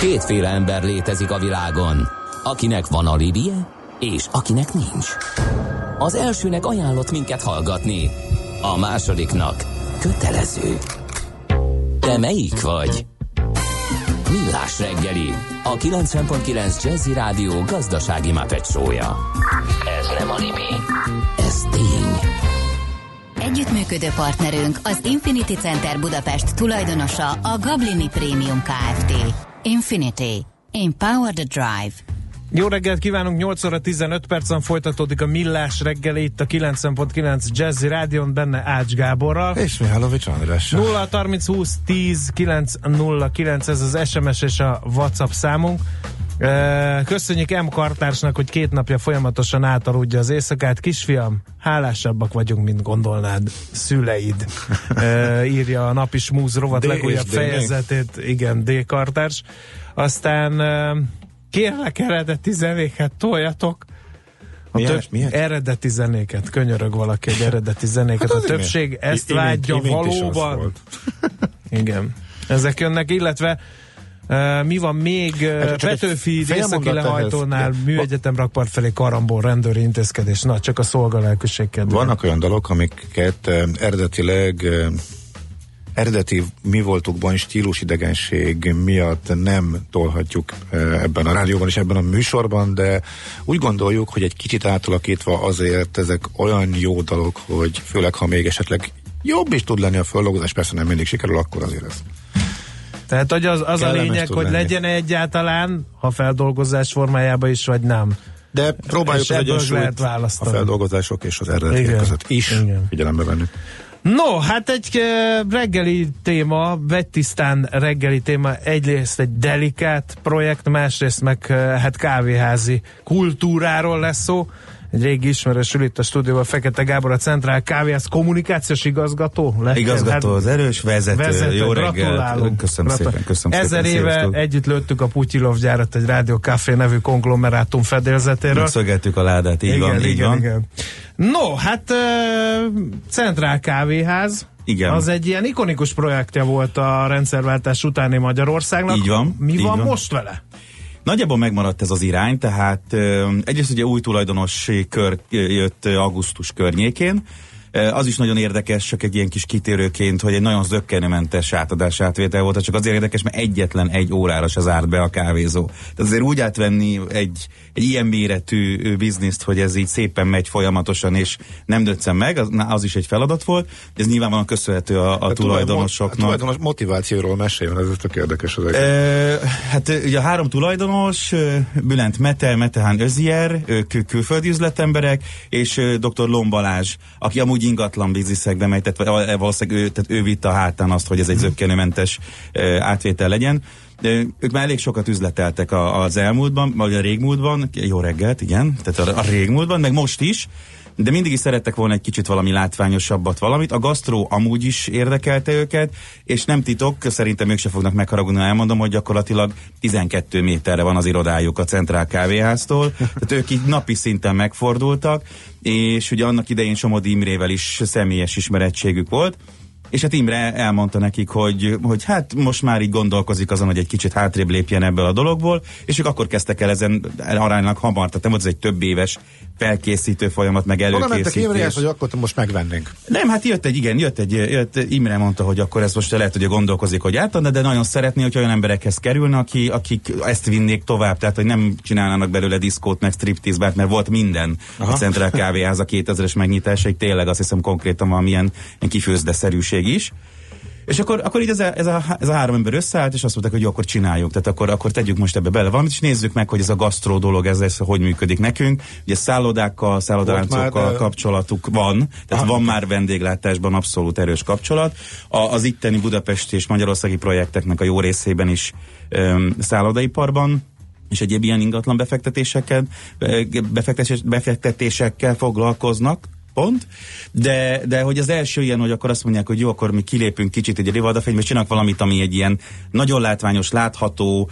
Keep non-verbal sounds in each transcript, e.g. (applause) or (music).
Kétféle ember létezik a világon, akinek van alibije, és akinek nincs. Az elsőnek ajánlott minket hallgatni, a másodiknak kötelező. Te melyik vagy? Millás reggeli, a 90.9 Jazzy Rádió gazdasági mapetsója. Ez nem animi, ez tény. Együttműködő partnerünk az Infinity Center Budapest tulajdonosa a Gablini Premium Kft. Infinity. Empower the Drive. Jó reggelt kívánunk, 8 óra 15 percen folytatódik a Millás reggeli itt a 90.9 Jazzy Rádion, benne Ács Gáborral. És Mihálovics Andrással. 0 30 20 10 909, ez az SMS és a WhatsApp számunk. Köszönjük M. Kartársnak, hogy két napja folyamatosan átaludja az éjszakát. Kisfiam, hálásabbak vagyunk, mint gondolnád szüleid. írja a Napi Smúz rovat D legújabb fejezetét. Igen, D. Kartárs. Aztán kérlek eredeti zenéket toljatok. A Milyen- több, milyen? eredeti zenéket, könyörög valaki egy eredeti zenéket. Hát a imént- többség ezt i- imént- vágyja imént is az valóban. Igen. Ezek jönnek, illetve uh, mi van még? Uh, Petőfi északi lehajtónál, műegyetem rakpart felé karambol rendőri intézkedés. Na, csak a szolgalelkűség kedvéért. Vannak olyan dalok, amiket eh, eredetileg eredeti mi voltukban stílusidegenség miatt nem tolhatjuk ebben a rádióban és ebben a műsorban, de úgy gondoljuk, hogy egy kicsit átalakítva azért ezek olyan jó dalok, hogy főleg ha még esetleg jobb is tud lenni a földolgozás, persze nem mindig sikerül, akkor azért ez. Tehát, hogy az, az a lényeg, hogy lenni. legyen egyáltalán, ha feldolgozás formájában is, vagy nem. De próbáljuk És az egyensúlyt a feldolgozások és az eredetiek Igen. között is Igen. figyelembe venni. No, hát egy reggeli téma, vegytisztán reggeli téma, egyrészt egy delikát projekt, másrészt meg hát kávéházi kultúráról lesz szó. Egy régi ismerős ül itt a stúdióban, Fekete Gábor, a Centrál Kávéház kommunikációs igazgató. Lehet, Igazgató az erős, vezető, vezető, jó reggelt. Köszönöm Gratulálunk. szépen, köszönöm Ezer szépen. éve sziasztok. együtt lőttük a Putyilov gyárat egy Rádió Café nevű konglomerátum fedélzetéről. Megszögettük a ládát, így igen, van, így igen, van. igen. No, hát uh, Centrál Kávéház. Igen. Az egy ilyen ikonikus projektje volt a rendszerváltás utáni Magyarországnak. Így van, Mi így van, van. most vele? Nagyjából megmaradt ez az irány, tehát egyrészt ugye új tulajdonosi kör jött augusztus környékén, Az is nagyon érdekes, csak egy ilyen kis kitérőként, hogy egy nagyon zöggenőmentes átadás átvétel volt, csak azért érdekes, mert egyetlen egy órára se zárt be a kávézó. Tehát azért úgy átvenni egy, egy ilyen méretű bizniszt, hogy ez így szépen megy folyamatosan, és nem döccen meg, az, na, az is egy feladat volt. Ez nyilvánvalóan köszönhető a, a A tulajdonosoknak. tulajdonos motivációról meséljen, ez tök érdekes az egész. Hát ugye a három tulajdonos, Bülent Mete, Metehán Özier, ők kül- külföldi üzletemberek, és dr. Lombalázs, aki amúgy ingatlan bizniszekbe megy, tehát val- valószínűleg ő, tehát ő vitte a hátán azt, hogy ez egy zöggenőmentes ö, átvétel legyen. Ö, Ők már elég sokat üzleteltek az elmúltban, vagy a régmúltban, jó reggelt, igen, tehát a, a régmúltban, meg most is, de mindig is szerettek volna egy kicsit valami látványosabbat, valamit. A gasztró amúgy is érdekelte őket, és nem titok, szerintem ők se fognak megharagudni, ha elmondom, hogy gyakorlatilag 12 méterre van az irodájuk a Centrál Kávéháztól, tehát ők így napi szinten megfordultak, és ugye annak idején Somodi Imrével is személyes ismerettségük volt, és hát Imre elmondta nekik, hogy, hogy hát most már így gondolkozik azon, hogy egy kicsit hátrébb lépjen ebből a dologból, és ők akkor kezdtek el ezen aránylag hamar, tehát nem volt ez egy több éves felkészítő folyamat, meg Oda mentek előkészítés. Hogy akkor most megvennénk. Nem, hát jött egy, igen, jött egy, jött, Imre mondta, hogy akkor ez most lehet, hogy gondolkozik, hogy átadna, de nagyon szeretné, hogy olyan emberekhez kerülne, aki, akik ezt vinnék tovább, tehát hogy nem csinálnának belőle diszkót, meg striptease mert volt minden Aha. a Centrál Kávéház a 2000-es megnyitásaig, tényleg azt hiszem konkrétan valamilyen ilyen kifőzdeszerűség is. És akkor, akkor így ez a, ez, a, ez a három ember összeállt, és azt mondták, hogy jó, akkor csináljuk. Tehát akkor, akkor tegyük most ebbe bele valamit, és nézzük meg, hogy ez a gasztró dolog, ez, ez hogy működik nekünk. Ugye szállodákkal, szállodaláncokkal de- kapcsolatuk van, tehát van már vendéglátásban abszolút erős kapcsolat. A, az itteni Budapesti és Magyarországi projekteknek a jó részében is öm, szállodaiparban és egyéb ilyen ingatlan befektetésekkel, ö, befektetés, befektetésekkel foglalkoznak, pont, de, de hogy az első ilyen, hogy akkor azt mondják, hogy jó, akkor mi kilépünk kicsit egy rivaldafénybe, és csinálunk valamit, ami egy ilyen nagyon látványos, látható,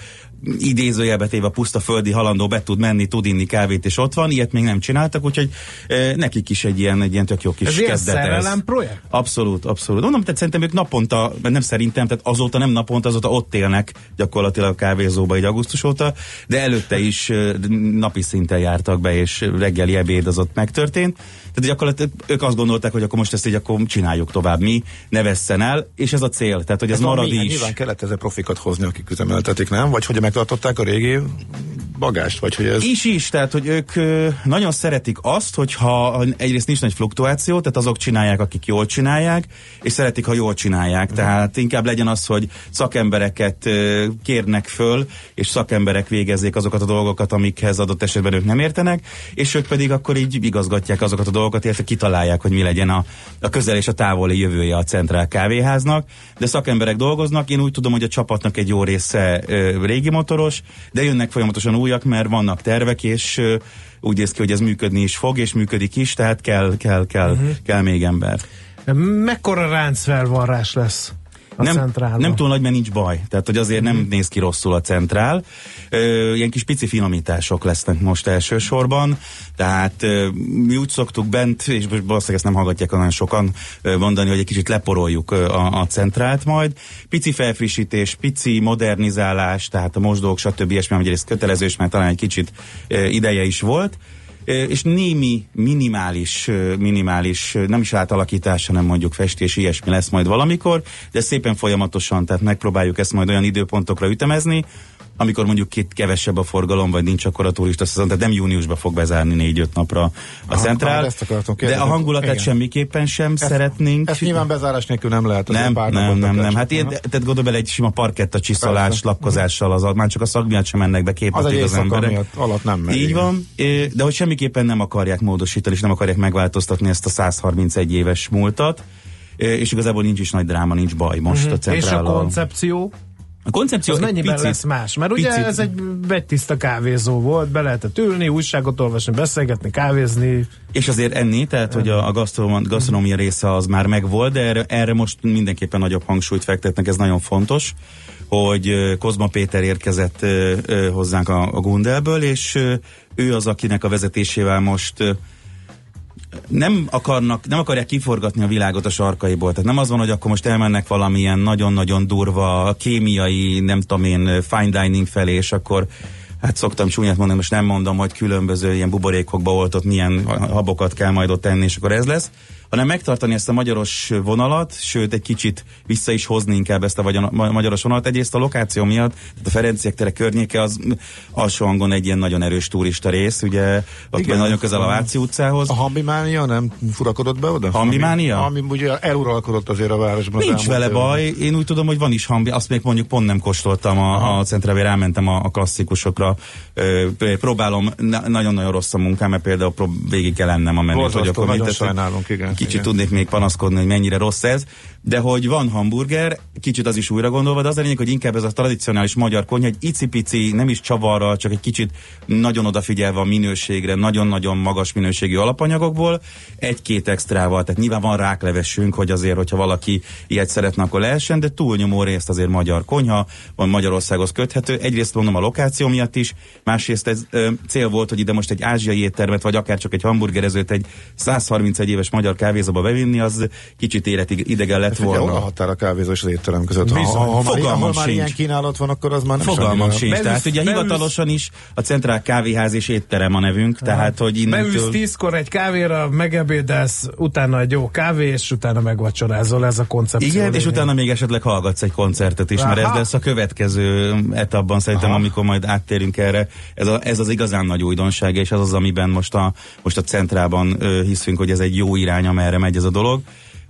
idézőjelbe téve a puszta földi halandó be tud menni, tud inni kávét, és ott van, ilyet még nem csináltak, úgyhogy e, nekik is egy ilyen, egy ilyen tök jó kis Ez ilyen kezdet ez. szerelem projekt? Abszolút, abszolút. Mondom, tehát szerintem ők naponta, mert nem szerintem, tehát azóta nem naponta, azóta ott élnek gyakorlatilag a kávézóba egy augusztus óta, de előtte is ö, napi szinten jártak be, és reggeli ebéd az ott megtörtént. Tehát gyakorlatilag ők azt gondolták, hogy akkor most ezt így akkor csináljuk tovább mi, ne vesszen el, és ez a cél, tehát hogy ez, Ez marad mi? Hát is. Nyilván kellett ezzel profikat hozni, akik üzemeltetik, nem? Vagy hogy megtartották a régi bagást, vagy hogy ez... Is is, tehát hogy ők nagyon szeretik azt, hogyha egyrészt nincs nagy fluktuáció, tehát azok csinálják, akik jól csinálják, és szeretik, ha jól csinálják. Tehát inkább legyen az, hogy szakembereket kérnek föl, és szakemberek végezzék azokat a dolgokat, amikhez adott esetben ők nem értenek, és ők pedig akkor így igazgatják azokat a dolgokat, illetve kitalálják, hogy mi legyen a, a közel és a távoli jövője a Centrál Kávéháznak. De szakemberek dolgoznak, én úgy tudom, hogy a csapatnak egy jó része régi motoros, de jönnek folyamatosan újak, mert vannak tervek, és úgy néz ki, hogy ez működni is fog, és működik is, tehát kell, kell, kell, uh-huh. kell még ember. Mekkora ráncfelvarrás lesz a nem, centrálban? nem túl nagy, mert nincs baj. Tehát, hogy azért nem néz ki rosszul a centrál. Ö, ilyen kis pici finomítások lesznek most elsősorban. Tehát ö, mi úgy szoktuk bent, és most valószínűleg ezt nem hallgatják olyan sokan ö, mondani, hogy egy kicsit leporoljuk ö, a, a centrált majd. Pici felfrissítés, pici modernizálás, tehát a mosdók, stb. ilyesmi, ez kötelező, és már talán egy kicsit ö, ideje is volt és némi minimális, minimális, nem is átalakítás, hanem mondjuk festés, ilyesmi lesz majd valamikor, de szépen folyamatosan, tehát megpróbáljuk ezt majd olyan időpontokra ütemezni, amikor mondjuk két kevesebb a forgalom, vagy nincs akkor a turista szezon, tehát nem júniusban fog bezárni négy-öt napra a centrál. akartam de a hangulatát Igen. semmiképpen sem Ezt- szeretnénk. Ezt nyilván bezárás nélkül nem lehet. nem, pár nem, nem, nem. Hát ilyen, tehát gondolj bele egy sima parketta csiszolás, Persze. lakkozással, az, már csak a szag miatt sem mennek be két Az az emberek. miatt alatt nem megy. Így van, de hogy semmiképpen nem akarják módosítani, és nem akarják megváltoztatni ezt a 131 éves múltat, és igazából nincs is nagy dráma, nincs baj most a És a centrállal. koncepció? A koncepció Az egy mennyiben picit, lesz más? Mert ugye picit- ez egy vegytiszta kávézó volt, be lehetett ülni, újságot olvasni, beszélgetni, kávézni. És azért enni, tehát hogy a, a gasztronómia, része az már megvolt, de erre, erre most mindenképpen nagyobb hangsúlyt fektetnek, ez nagyon fontos, hogy Kozma Péter érkezett hozzánk a, a Gundelből, és ő az, akinek a vezetésével most nem akarnak, nem akarják kiforgatni a világot a sarkaiból. Tehát nem az van, hogy akkor most elmennek valamilyen nagyon-nagyon durva kémiai, nem tudom én, fine dining felé, és akkor hát szoktam csúnyát mondani, most nem mondom, hogy különböző ilyen buborékokba oltott milyen habokat kell majd ott tenni, és akkor ez lesz, hanem megtartani ezt a magyaros vonalat, sőt egy kicsit vissza is hozni inkább ezt a magyaros vonalat. Egyrészt a lokáció miatt, tehát a Ferenciek tere környéke az alsó hangon egy ilyen nagyon erős turista rész, ugye ott Igen. nagyon közel a Váci utcához. A hambimánia nem furakodott be oda? Hambimánia? Ami, ami ugye eluralkodott azért a városban. Nincs vele baj, én úgy tudom, hogy van is hambi, azt még mondjuk pont nem kóstoltam a, a centrávé, rámentem a, a klasszikusokra, Ö, próbálom, na- nagyon-nagyon rossz a munkám, mert például prób- végig kell ennem a menüt, hogy akkor mit sajnálunk, igen, Kicsit igen. tudnék még panaszkodni, hogy mennyire rossz ez, de hogy van hamburger, kicsit az is újra gondolva, de az a lényeg, hogy inkább ez a tradicionális magyar konyha, egy icipici, nem is csavarral, csak egy kicsit nagyon odafigyelve a minőségre, nagyon-nagyon magas minőségű alapanyagokból, egy-két extrával, tehát nyilván van ráklevesünk, hogy azért, hogyha valaki ilyet szeretne, akkor lehessen, de túlnyomó részt azért magyar konyha, van Magyarországhoz köthető. Egyrészt mondom a lokáció miatt is, másrészt ez ö, cél volt, hogy ide most egy ázsiai éttermet, vagy akár csak egy hamburgerezőt egy 131 éves magyar kávézóba bevinni, az kicsit életig idegen lett Figyelj, hol a volna. határ a kávézó és az étterem között? Ha, Bizony. ha, ha, már, Fogalmam ahol már sincs. ilyen kínálat van, akkor az már nem Fogalmam sincs. Beülsz- Tehát ugye beülsz- hivatalosan is a Centrál Kávéház és étterem a nevünk, tehát hogy Beülsz innentől... tízkor egy kávéra, megebédelsz, utána egy jó kávé, és utána megvacsorázol, ez a koncepció. Igen, és lényeg. utána még esetleg hallgatsz egy koncertet is, mert ez Aha. lesz a következő etapban szerintem, Aha. amikor majd áttérünk erre. Ez, a, ez az igazán nagy újdonság, és ez az, amiben most a, most a centrában ö, hiszünk, hogy ez egy jó irány, amerre megy ez a dolog.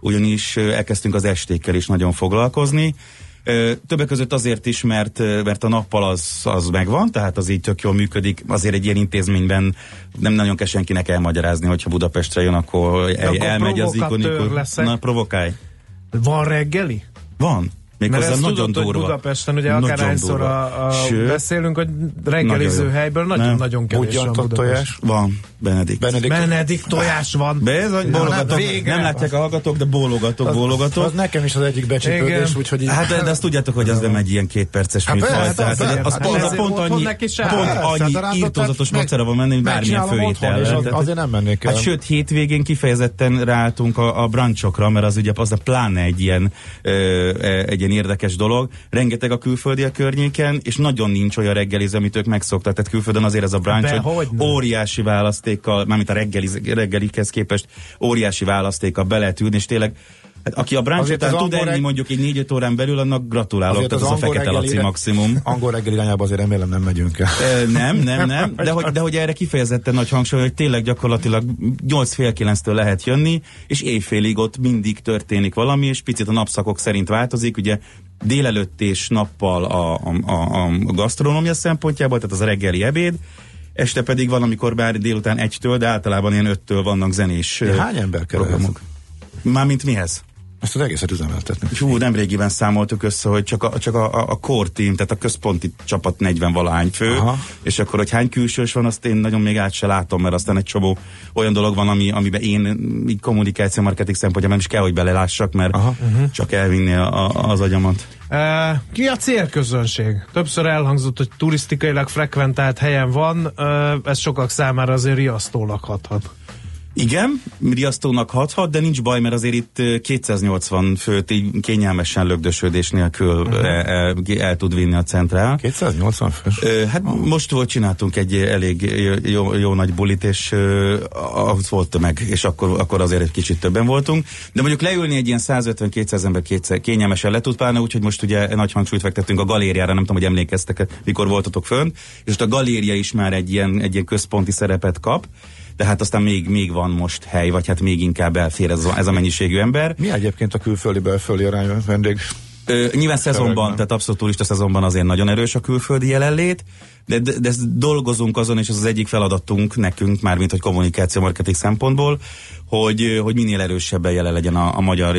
Ugyanis elkezdtünk az estékkel is nagyon foglalkozni. Többek között azért is, mert, mert a nappal az, az megvan, tehát az így tök jól működik. Azért egy ilyen intézményben nem nagyon kell senkinek elmagyarázni, hogyha Budapestre jön, akkor, el, akkor elmegy az ikonikus. Na, provokálj. Van reggeli? Van. Méghozzá Mert ezt nagyon tudod, durva. hogy Budapesten ugye Nagyon akárhányszor a, a Sőt, beszélünk, hogy reggeliző helyből nagyon-nagyon kevés van Ugyantott Budapest. tojás. Van, Benedikt. Benedikt. Benedikt tojás van. Be, ez, hogy bólogatok. végre. Nem látják a hallgatók, de bólogatok, bólogatok. Az nekem is az egyik becsípődés, úgyhogy így... Hát de, de azt tudjátok, hogy az nem egy ilyen kétperces Hát műfaj. az, az hát pont, az otthon annyi, pont annyi írtózatos macera van menni, mint bármilyen főétel. az- azért nem mennék el. Hát sőt, hétvégén kifejezetten ráálltunk a, a brunchokra, mert az ugye az a pláne egy ilyen, e, egy ilyen érdekes dolog. Rengeteg a külföldi a környéken, és nagyon nincs olyan reggeliző, amit ők megszoktak. Tehát külföldön azért ez a brunch, De hogy óriási választékkal, mármint a reggeliz, reggelikhez képest óriási választékkal be lehet ülni, és tényleg Hát aki a brunch után tud enni reg- mondjuk egy négy-öt órán belül, annak gratulálok, Azért tehát az, az a fekete laci reggelire- maximum. Angol reggel irányába azért remélem nem megyünk el. Nem, nem, nem, de hogy, de hogy erre kifejezetten nagy hangsúly, hogy tényleg gyakorlatilag 8 fél 9-től lehet jönni, és éjfélig ott mindig történik valami, és picit a napszakok szerint változik, ugye délelőtt és nappal a, a, a, a gasztronómia szempontjából, tehát az a reggeli ebéd, este pedig van, amikor bár délután egytől, de általában ilyen öttől vannak zenés ö, Hány ember kell programok. Mármint mihez? Ezt az egészet üzemeltetni. Hú, nemrégiben számoltuk össze, hogy csak a, csak a, a, a core team, tehát a központi csapat 40 valahány fő, Aha. és akkor, hogy hány külsős van, azt én nagyon még át se látom, mert aztán egy csomó olyan dolog van, ami, amiben én így kommunikáció, marketing szempontjából nem is kell, hogy belelássak, mert Aha. uh-huh. csak elvinni a, a, az agyamat. Uh, ki a célközönség? Többször elhangzott, hogy turisztikailag frekventált helyen van, uh, ez sokak számára azért riasztólag hathat. Igen, riasztónak hathat, de nincs baj, mert azért itt ö, 280 főt így kényelmesen lögdösödés nélkül uh-huh. el, el tud vinni a centrál. 280 fős? Hát oh. most volt, csináltunk egy elég jó, jó nagy bulit, és az volt tömeg, és akkor, akkor azért egy kicsit többen voltunk. De mondjuk leülni egy ilyen 150-200 ember kétszer kényelmesen le tud pálni, úgyhogy most ugye nagy hangsúlyt fektettünk a galériára, nem tudom, hogy emlékeztek mikor voltatok fönt, és ott a galéria is már egy ilyen, egy ilyen központi szerepet kap, de hát aztán még, még van most hely, vagy hát még inkább elfér ez a, ez a mennyiségű ember. Mi egyébként a külföldi belföldi arány vendég? Ö, nyilván szezonban, tehát abszolút turista szezonban azért nagyon erős a külföldi jelenlét, de, de, de dolgozunk azon, és ez az egyik feladatunk nekünk, mármint hogy kommunikáció marketing szempontból, hogy, hogy minél erősebben jelen legyen a, a magyar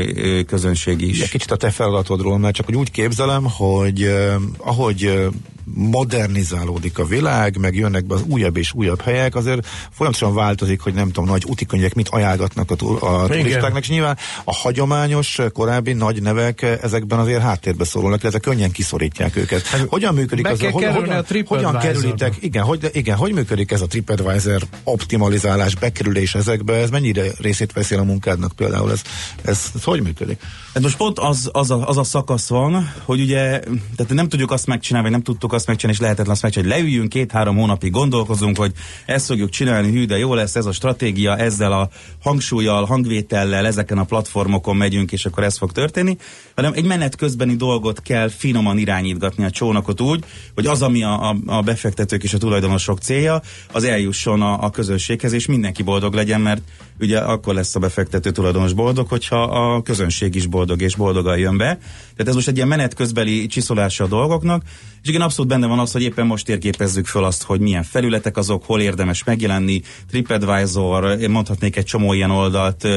közönség is. Egy kicsit a te feladatodról, mert csak úgy képzelem, hogy eh, ahogy modernizálódik a világ, meg jönnek be az újabb és újabb helyek, azért folyamatosan változik, hogy nem tudom, nagy utikönyvek mit ajánlgatnak a, tu- a turistáknak, és nyilván a hagyományos, eh, korábbi nagy nevek eh, ezekben azért háttérbe szorulnak, ezek könnyen kiszorítják őket. hogyan működik be az? kell hogy- kerülni hogyan, a hogyan kerülitek, igen, hogy, igen, hogy működik ez a TripAdvisor optimalizálás, bekerülés ezekbe, ez mennyire részét veszi a munkádnak például, ez, ez, ez hogy működik? Hát most pont az, az, a, az a szakasz van, hogy ugye, tehát nem tudjuk azt megcsinálni, vagy nem tudtuk azt megcsinálni, és lehetetlen azt megcsinálni, hogy leüljünk két-három hónapig, gondolkozunk, hogy ezt fogjuk csinálni, hű, de jó lesz ez a stratégia, ezzel a hangsúlyjal, hangvétellel, ezeken a platformokon megyünk, és akkor ez fog történni, hanem egy menet közbeni dolgot kell finoman irányítgatni a csónakot úgy, hogy az, ami a, a, a befektetők és a tulajdonosok célja, az eljusson a, a közönséghez, és mindenki boldog legyen, mert ugye akkor lesz a befektető tulajdonos boldog, hogyha a közönség is boldog és boldogan jön be. Tehát ez most egy ilyen menet közbeli csiszolása a dolgoknak, és igen, abszolút benne van az, hogy éppen most térképezzük föl azt, hogy milyen felületek azok, hol érdemes megjelenni, TripAdvisor, én mondhatnék egy csomó ilyen oldalt,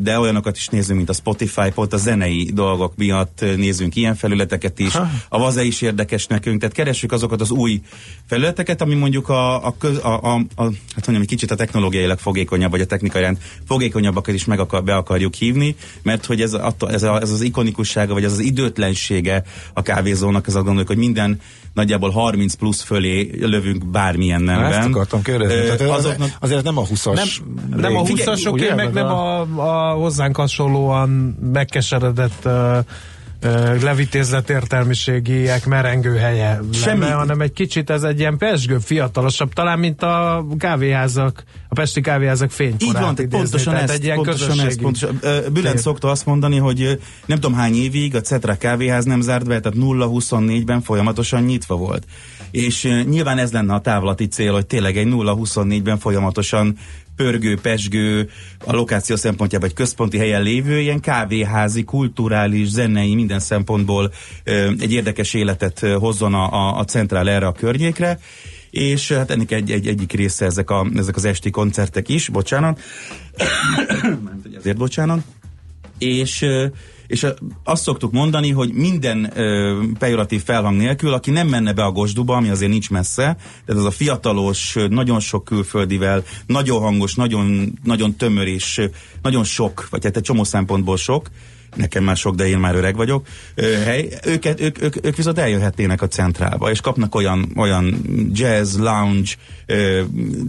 de olyanokat is nézünk, mint a Spotify, pont a zenei dolgok miatt nézünk ilyen felületeket is. A Vaze is érdekes nekünk, tehát keressük azokat az új felületeket, ami mondjuk a, a, köz, a, a, a hát mondjam, egy kicsit a technológiailag fogékonyabb, vagy a technikai rend fogékonyabbakat is meg akar, be akarjuk hívni, mert hogy ez, ez, a, ez az ikonikussága, vagy ez az időtlensége a kávézónak, ez azt gondoljuk, hogy minden nagyjából 30 plusz fölé lövünk bármilyen nemben. Ezt akartam kérdezni. Ö, Tehát azoknak... Azért nem a 20-as. Nem, nem a rég- 20-asoké, ugye? meg nem a, a hozzánk hasonlóan megkeseredett uh, levitézlet értelmiségiek merengő helye Semmi. lenne, hanem egy kicsit ez egy ilyen pesgő, fiatalosabb, talán mint a kávéházak, a pesti kávéházak fénykorát Így van, idézni, pontosan tehát ez, egy ilyen pontosan ez, közösségi pontosan. Bülent tér. szokta azt mondani, hogy nem tudom hány évig a Cetra kávéház nem zárt be, tehát 0-24-ben folyamatosan nyitva volt. És nyilván ez lenne a távlati cél, hogy tényleg egy 0-24-ben folyamatosan pörgő, pesgő, a lokáció szempontjából egy központi helyen lévő, ilyen kávéházi, kulturális, zenei, minden szempontból egy érdekes életet hozzon a, a, a centrál erre a környékre. És hát ennek egy, egy, egyik része ezek, a, ezek az esti koncertek is, bocsánat, (coughs) ezért bocsánat, és, és azt szoktuk mondani, hogy minden ö, pejoratív felhang nélkül, aki nem menne be a Gosduba, ami azért nincs messze, tehát az a fiatalos, nagyon sok külföldivel, nagyon hangos, nagyon, nagyon tömör és nagyon sok, vagy hát egy csomó szempontból sok, nekem már sok, de én már öreg vagyok, hely, őket, ők, ők, ők viszont eljöhetnének a centrálba, és kapnak olyan, olyan jazz, lounge,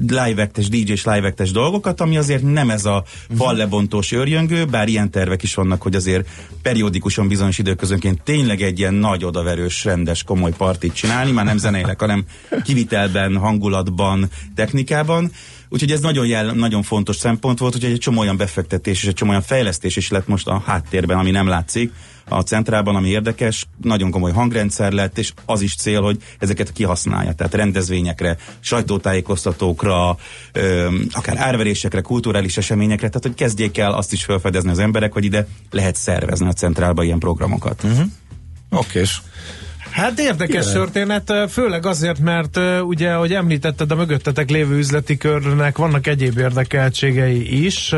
live-ektes, DJ-s live-ektes dolgokat, ami azért nem ez a fallebontós őrjöngő, bár ilyen tervek is vannak, hogy azért periódikusan bizonyos időközönként tényleg egy ilyen nagy odaverős, rendes, komoly partit csinálni, már nem zeneileg, hanem kivitelben, hangulatban, technikában. Úgyhogy ez nagyon, jel, nagyon fontos szempont volt, hogy egy csomó olyan befektetés és egy csomó olyan fejlesztés is lett most a háttérben, ami nem látszik a centrában, ami érdekes, nagyon komoly hangrendszer lett, és az is cél, hogy ezeket kihasználja. Tehát rendezvényekre, sajtótájékoztatókra, öm, akár árverésekre, kulturális eseményekre, tehát hogy kezdjék el azt is felfedezni az emberek, hogy ide lehet szervezni a centrálba ilyen programokat. Uh-huh. Oké, Hát érdekes Igen. történet, főleg azért, mert ugye, ahogy említetted, a mögöttetek lévő üzleti körnek vannak egyéb érdekeltségei is,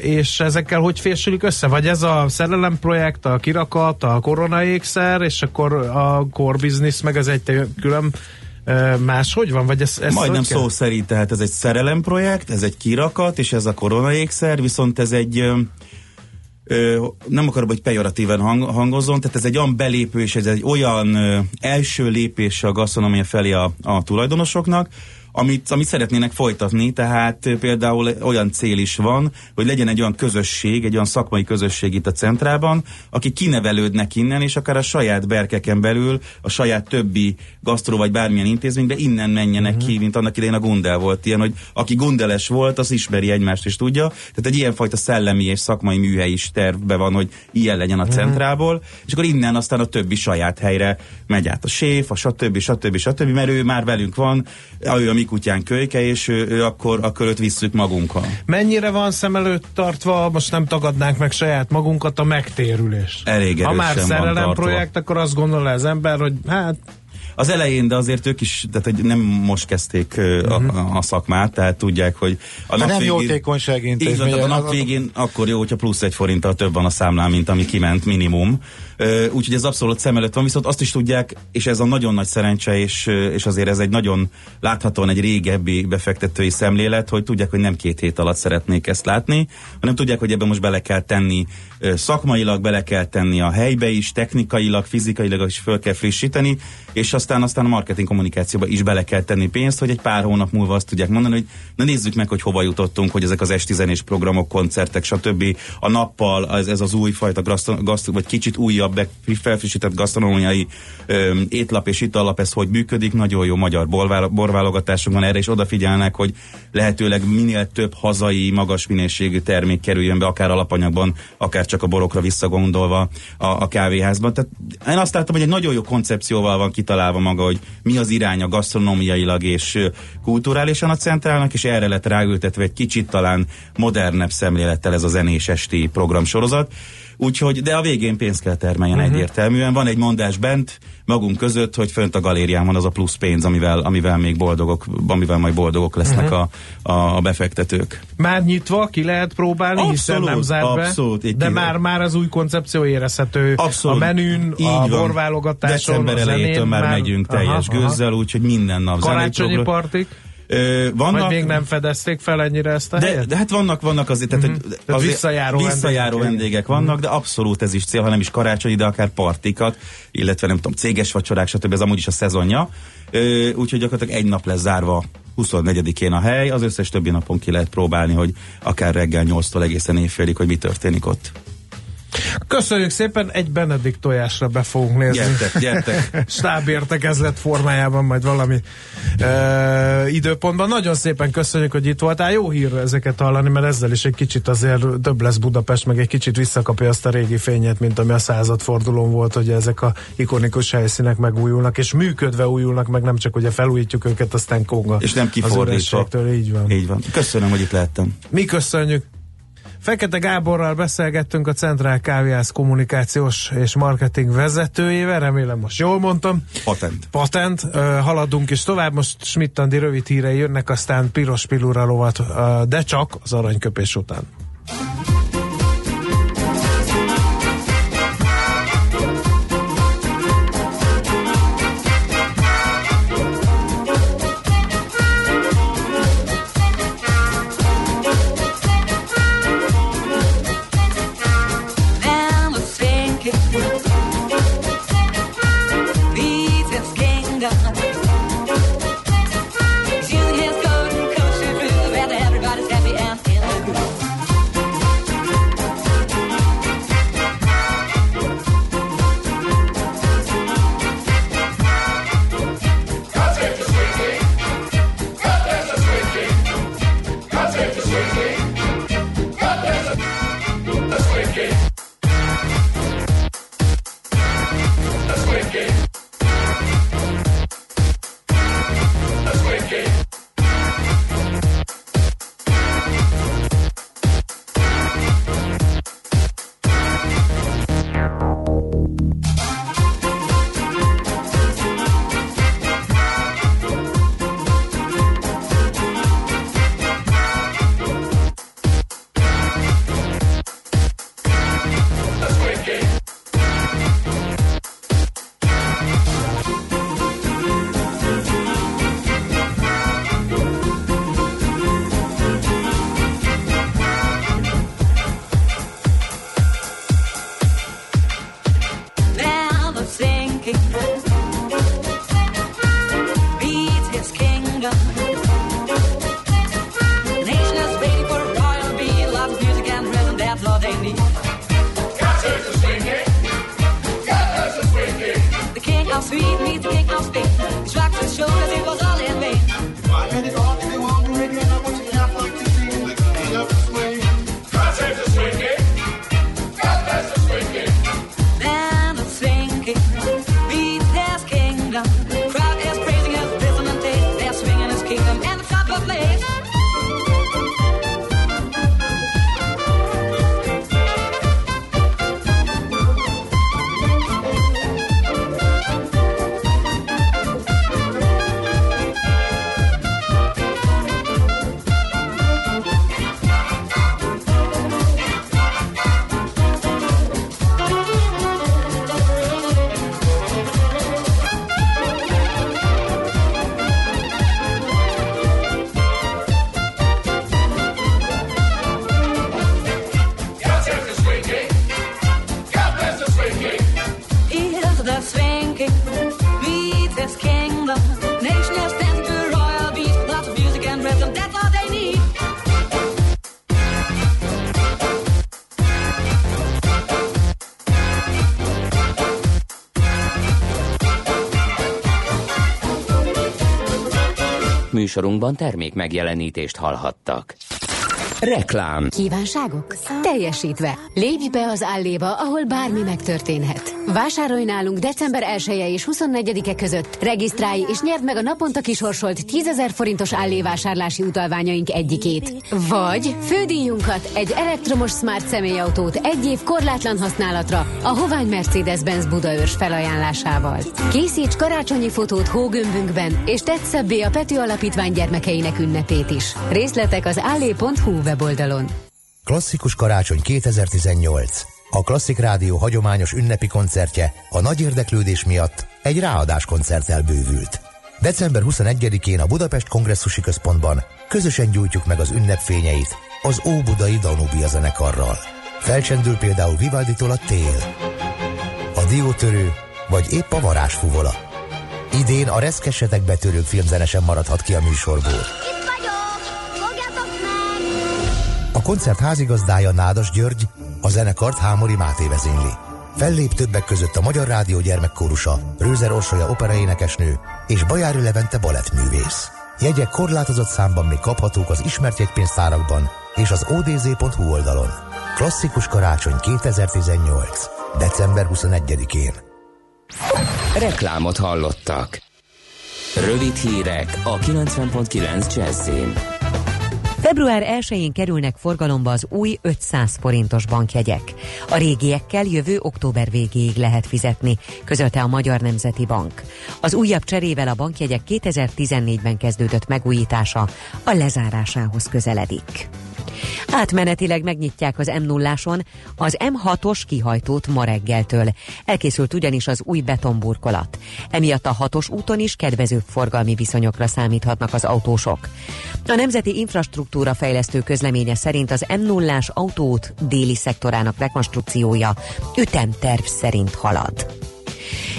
és ezekkel hogy fésülik össze? Vagy ez a szerelem projekt, a kirakat, a koronaékszer, és akkor a core business meg az egy külön más hogy van? Vagy ez, ez Majdnem szó szerint, tehát ez egy szerelem projekt, ez egy kirakat, és ez a koronaékszer, viszont ez egy nem akarom, hogy pejoratíven hang, hangozzon, tehát ez egy olyan belépő, és ez egy olyan első lépés a gasztronómia felé a, a tulajdonosoknak, amit, amit szeretnének folytatni, tehát például olyan cél is van, hogy legyen egy olyan közösség, egy olyan szakmai közösség itt a centrában, aki kinevelődnek innen, és akár a saját berkeken belül, a saját többi gasztró vagy bármilyen intézménybe innen menjenek uh-huh. ki, mint annak idején a Gundel volt ilyen, hogy aki gundeles volt, az ismeri egymást és tudja. Tehát egy ilyenfajta szellemi és szakmai műhely is tervbe van, hogy ilyen legyen a uh-huh. centrából, és akkor innen aztán a többi saját helyre megy át a séf, a stb. stb. stb. mert ő már velünk van, ő a mi kutyán kölyke, és ő, ő akkor, akkor őt visszük magunkkal. Mennyire van szem előtt tartva, most nem tagadnánk meg saját magunkat, a megtérülés? Elég Ha már szerelem projekt, akkor azt gondolja az ember, hogy hát az elején, de azért ők is, tehát hogy nem most kezdték uh-huh. a, mhm. a szakmát, tehát tudják, hogy a nap nem jótékonyság van, a nap végén akkor jó, hogyha plusz egy forinttal több van a számlán, mint ami kiment minimum. Úgyhogy ez abszolút szem előtt van, viszont azt is tudják, és ez a nagyon nagy szerencse, és, és azért ez egy nagyon láthatóan egy régebbi befektetői szemlélet, hogy tudják, hogy nem két hét alatt szeretnék ezt látni, hanem tudják, hogy ebben most bele kell tenni szakmailag, bele kell tenni a helybe is, technikailag, fizikailag is föl kell frissíteni, és aztán aztán a marketing kommunikációba is bele kell tenni pénzt, hogy egy pár hónap múlva azt tudják mondani, hogy na nézzük meg, hogy hova jutottunk, hogy ezek az esti programok, koncertek, stb. A nappal ez, ez az újfajta gasztro, vagy kicsit újabb, felfrissített gasztronómiai étlap és itallap, ez hogy működik, nagyon jó magyar borválogatásunk van erre, és odafigyelnek, hogy lehetőleg minél több hazai, magas minőségű termék kerüljön be, akár alapanyagban, akár csak a borokra visszagondolva a, a kávéházban. Tehát én azt láttam, hogy egy nagyon jó koncepcióval van kitalálva maga, hogy mi az irány a gasztronómiailag és kulturálisan a centrálnak, és erre lett ráültetve egy kicsit talán modernebb szemlélettel ez a zenés esti programsorozat. Úgyhogy, de a végén pénzt kell termeljen uh-huh. egyértelműen. Van egy mondás bent magunk között, hogy fönt a galérián van az a plusz pénz, amivel, amivel még boldogok, amivel majd boldogok lesznek uh-huh. a, a, befektetők. Már nyitva ki lehet próbálni, abszolút, hiszen nem zárt be, abszolút, de már, már az új koncepció érezhető abszolút, a menün, így a borválogatáson, December elejétől már, már megyünk teljes aha, gőzzel, úgyhogy minden nap Karácsonyi partik? Vannak, Vagy még nem fedezték fel ennyire ezt a de, helyet? De hát vannak, vannak azért, tehát, uh-huh. azért tehát visszajáró, visszajáró vendégek, vendégek vannak, uh-huh. de abszolút ez is cél, ha nem is karácsony, de akár partikat, illetve nem tudom, céges vacsorák, stb. Ez amúgy is a szezonja. Úgyhogy gyakorlatilag egy nap lesz zárva 24-én a hely, az összes többi napon ki lehet próbálni, hogy akár reggel 8-tól egészen évfélig, hogy mi történik ott. Köszönjük szépen, egy Benedikt tojásra be fogunk nézni. Gyertek, gyertek. (laughs) Stábértekezlet formájában majd valami uh, időpontban. Nagyon szépen köszönjük, hogy itt voltál. Jó hír ezeket hallani, mert ezzel is egy kicsit azért több lesz Budapest, meg egy kicsit visszakapja azt a régi fényet, mint ami a századfordulón volt, hogy ezek a ikonikus helyszínek megújulnak, és működve újulnak, meg nem csak ugye felújítjuk őket, aztán konga. És nem kifordítva. Így van. Így van. Köszönöm, hogy itt lehettem. Mi köszönjük. Fekete Gáborral beszélgettünk a Centrál Kávéház kommunikációs és marketing vezetőjével, remélem most jól mondtam. Patent. Patent. Uh, haladunk is tovább, most Schmidt-Andi rövid hírei jönnek, aztán piros pilura lovat, uh, de csak az aranyköpés után. sweet meets cake. Műsorunkban termék megjelenítést hallhattak. Reklám. Kívánságok? Teljesítve. Lépj be az álléba, ahol bármi megtörténhet. Vásárolj nálunk december 1 -e és 24-e között. Regisztrálj és nyerd meg a naponta kisorsolt 10 ezer forintos állévásárlási utalványaink egyikét. Vagy fődíjunkat, egy elektromos smart személyautót egy év korlátlan használatra a Hovány Mercedes-Benz Budaörs felajánlásával. Készíts karácsonyi fotót hógömbünkben, és tedd szebbé a Pető Alapítvány gyermekeinek ünnepét is. Részletek az állé.hu weboldalon. Klasszikus karácsony 2018. A Klasszik Rádió hagyományos ünnepi koncertje a nagy érdeklődés miatt egy ráadás koncerttel bővült. December 21-én a Budapest Kongresszusi Központban közösen gyújtjuk meg az ünnepfényeit az Óbudai Danubia zenekarral. Felcsendül például Vivaldi-tól a tél, a diótörő vagy épp a varázsfuvola. Idén a reszkesetek betörők filmzene sem maradhat ki a műsorból. Itt vagyok! Meg! A koncert házigazdája Nádas György, a zenekart Hámori Máté vezényli. Fellép többek között a Magyar Rádió gyermekkórusa, Rőzer Orsolya operaénekesnő és Bajári Levente balettművész. Jegyek korlátozott számban még kaphatók az ismert jegypénztárakban és az odz.hu oldalon. Klasszikus karácsony 2018. december 21-én. Reklámot hallottak. Rövid hírek a 90.9 Jazzin. Február 1-én kerülnek forgalomba az új 500 forintos bankjegyek. A régiekkel jövő október végéig lehet fizetni, közölte a Magyar Nemzeti Bank. Az újabb cserével a bankjegyek 2014-ben kezdődött megújítása a lezárásához közeledik. Átmenetileg megnyitják az m 0 az M6-os kihajtót ma reggeltől. Elkészült ugyanis az új betonburkolat. Emiatt a 6-os úton is kedvezőbb forgalmi viszonyokra számíthatnak az autósok. A Nemzeti Infrastruktúra Fejlesztő közleménye szerint az m 0 autót déli szektorának rekonstrukciója ütemterv szerint halad.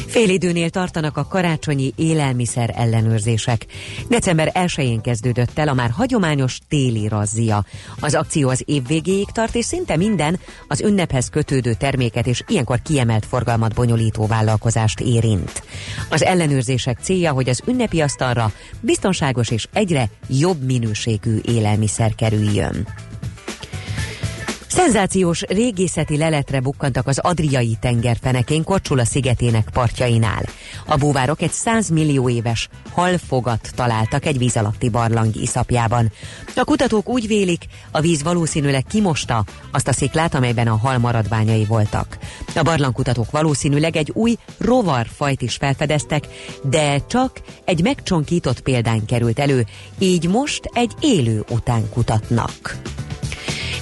Félidőnél tartanak a karácsonyi élelmiszer ellenőrzések. December 1-én kezdődött el a már hagyományos téli razzia. Az akció az év végéig tart, és szinte minden az ünnephez kötődő terméket és ilyenkor kiemelt forgalmat bonyolító vállalkozást érint. Az ellenőrzések célja, hogy az ünnepi asztalra biztonságos és egyre jobb minőségű élelmiszer kerüljön. Szenzációs régészeti leletre bukkantak az Adriai tengerfenekén Kocsula szigetének partjainál. A búvárok egy 100 millió éves halfogat találtak egy víz alatti barlang iszapjában. A kutatók úgy vélik, a víz valószínűleg kimosta azt a sziklát, amelyben a hal maradványai voltak. A barlangkutatók valószínűleg egy új rovarfajt is felfedeztek, de csak egy megcsonkított példány került elő, így most egy élő után kutatnak.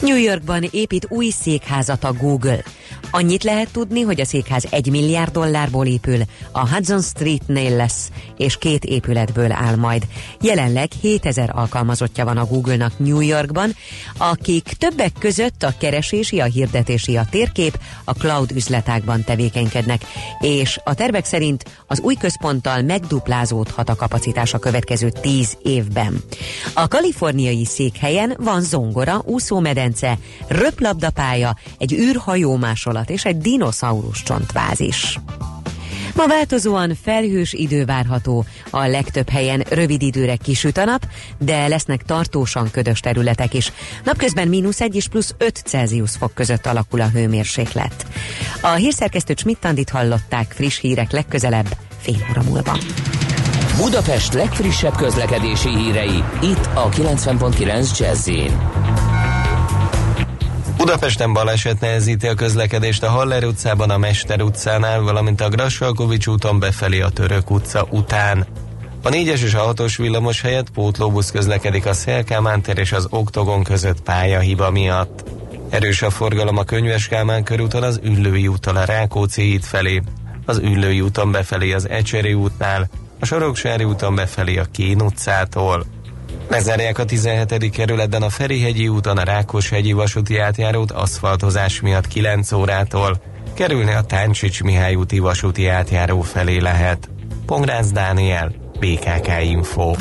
New Yorkban épít új székházat a Google. Annyit lehet tudni, hogy a székház egy milliárd dollárból épül, a Hudson Streetnél lesz, és két épületből áll majd. Jelenleg 7000 alkalmazottja van a Google-nak New Yorkban, akik többek között a keresési, a hirdetési, a térkép, a cloud üzletákban tevékenykednek, és a tervek szerint az új központtal megduplázódhat a kapacitás a következő 10 évben. A kaliforniai székhelyen van zongora, úszómedence, röplabdapálya, egy űrhajó másolat és egy dinoszaurusz csontváz is. Ma változóan felhős idő várható. A legtöbb helyen rövid időre kisüt a nap, de lesznek tartósan ködös területek is. Napközben mínusz 1 és plusz 5 Celsius fok között alakul a hőmérséklet. A hírszerkesztő Schmidt-Tandit hallották friss hírek legközelebb fél óra múlva. Budapest legfrissebb közlekedési hírei, itt a 90.9 jazz Budapesten baleset nehezíti a közlekedést a Haller utcában, a Mester utcánál, valamint a Grassalkovics úton befelé a Török utca után. A 4-es és a 6-os villamos helyett pótlóbusz közlekedik a Szélkámán tér és az Oktogon között pályahiba miatt. Erős a forgalom a Könyves Kálmán körúton az Üllői úttal a Rákóczi híd felé, az Üllői úton befelé az Ecseri útnál, a Soroksári úton befelé a Kén utcától. Lezárják a 17. kerületben a Ferihegyi úton a Rákoshegyi vasúti átjárót aszfaltozás miatt 9 órától. Kerülni a Táncsics Mihály úti vasúti átjáró felé lehet. Pongrácz Dániel, BKK Info.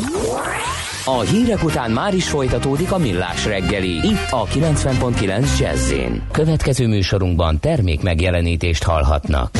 A hírek után már is folytatódik a millás reggeli, itt a 90.9 jazz Következő műsorunkban termék megjelenítést hallhatnak.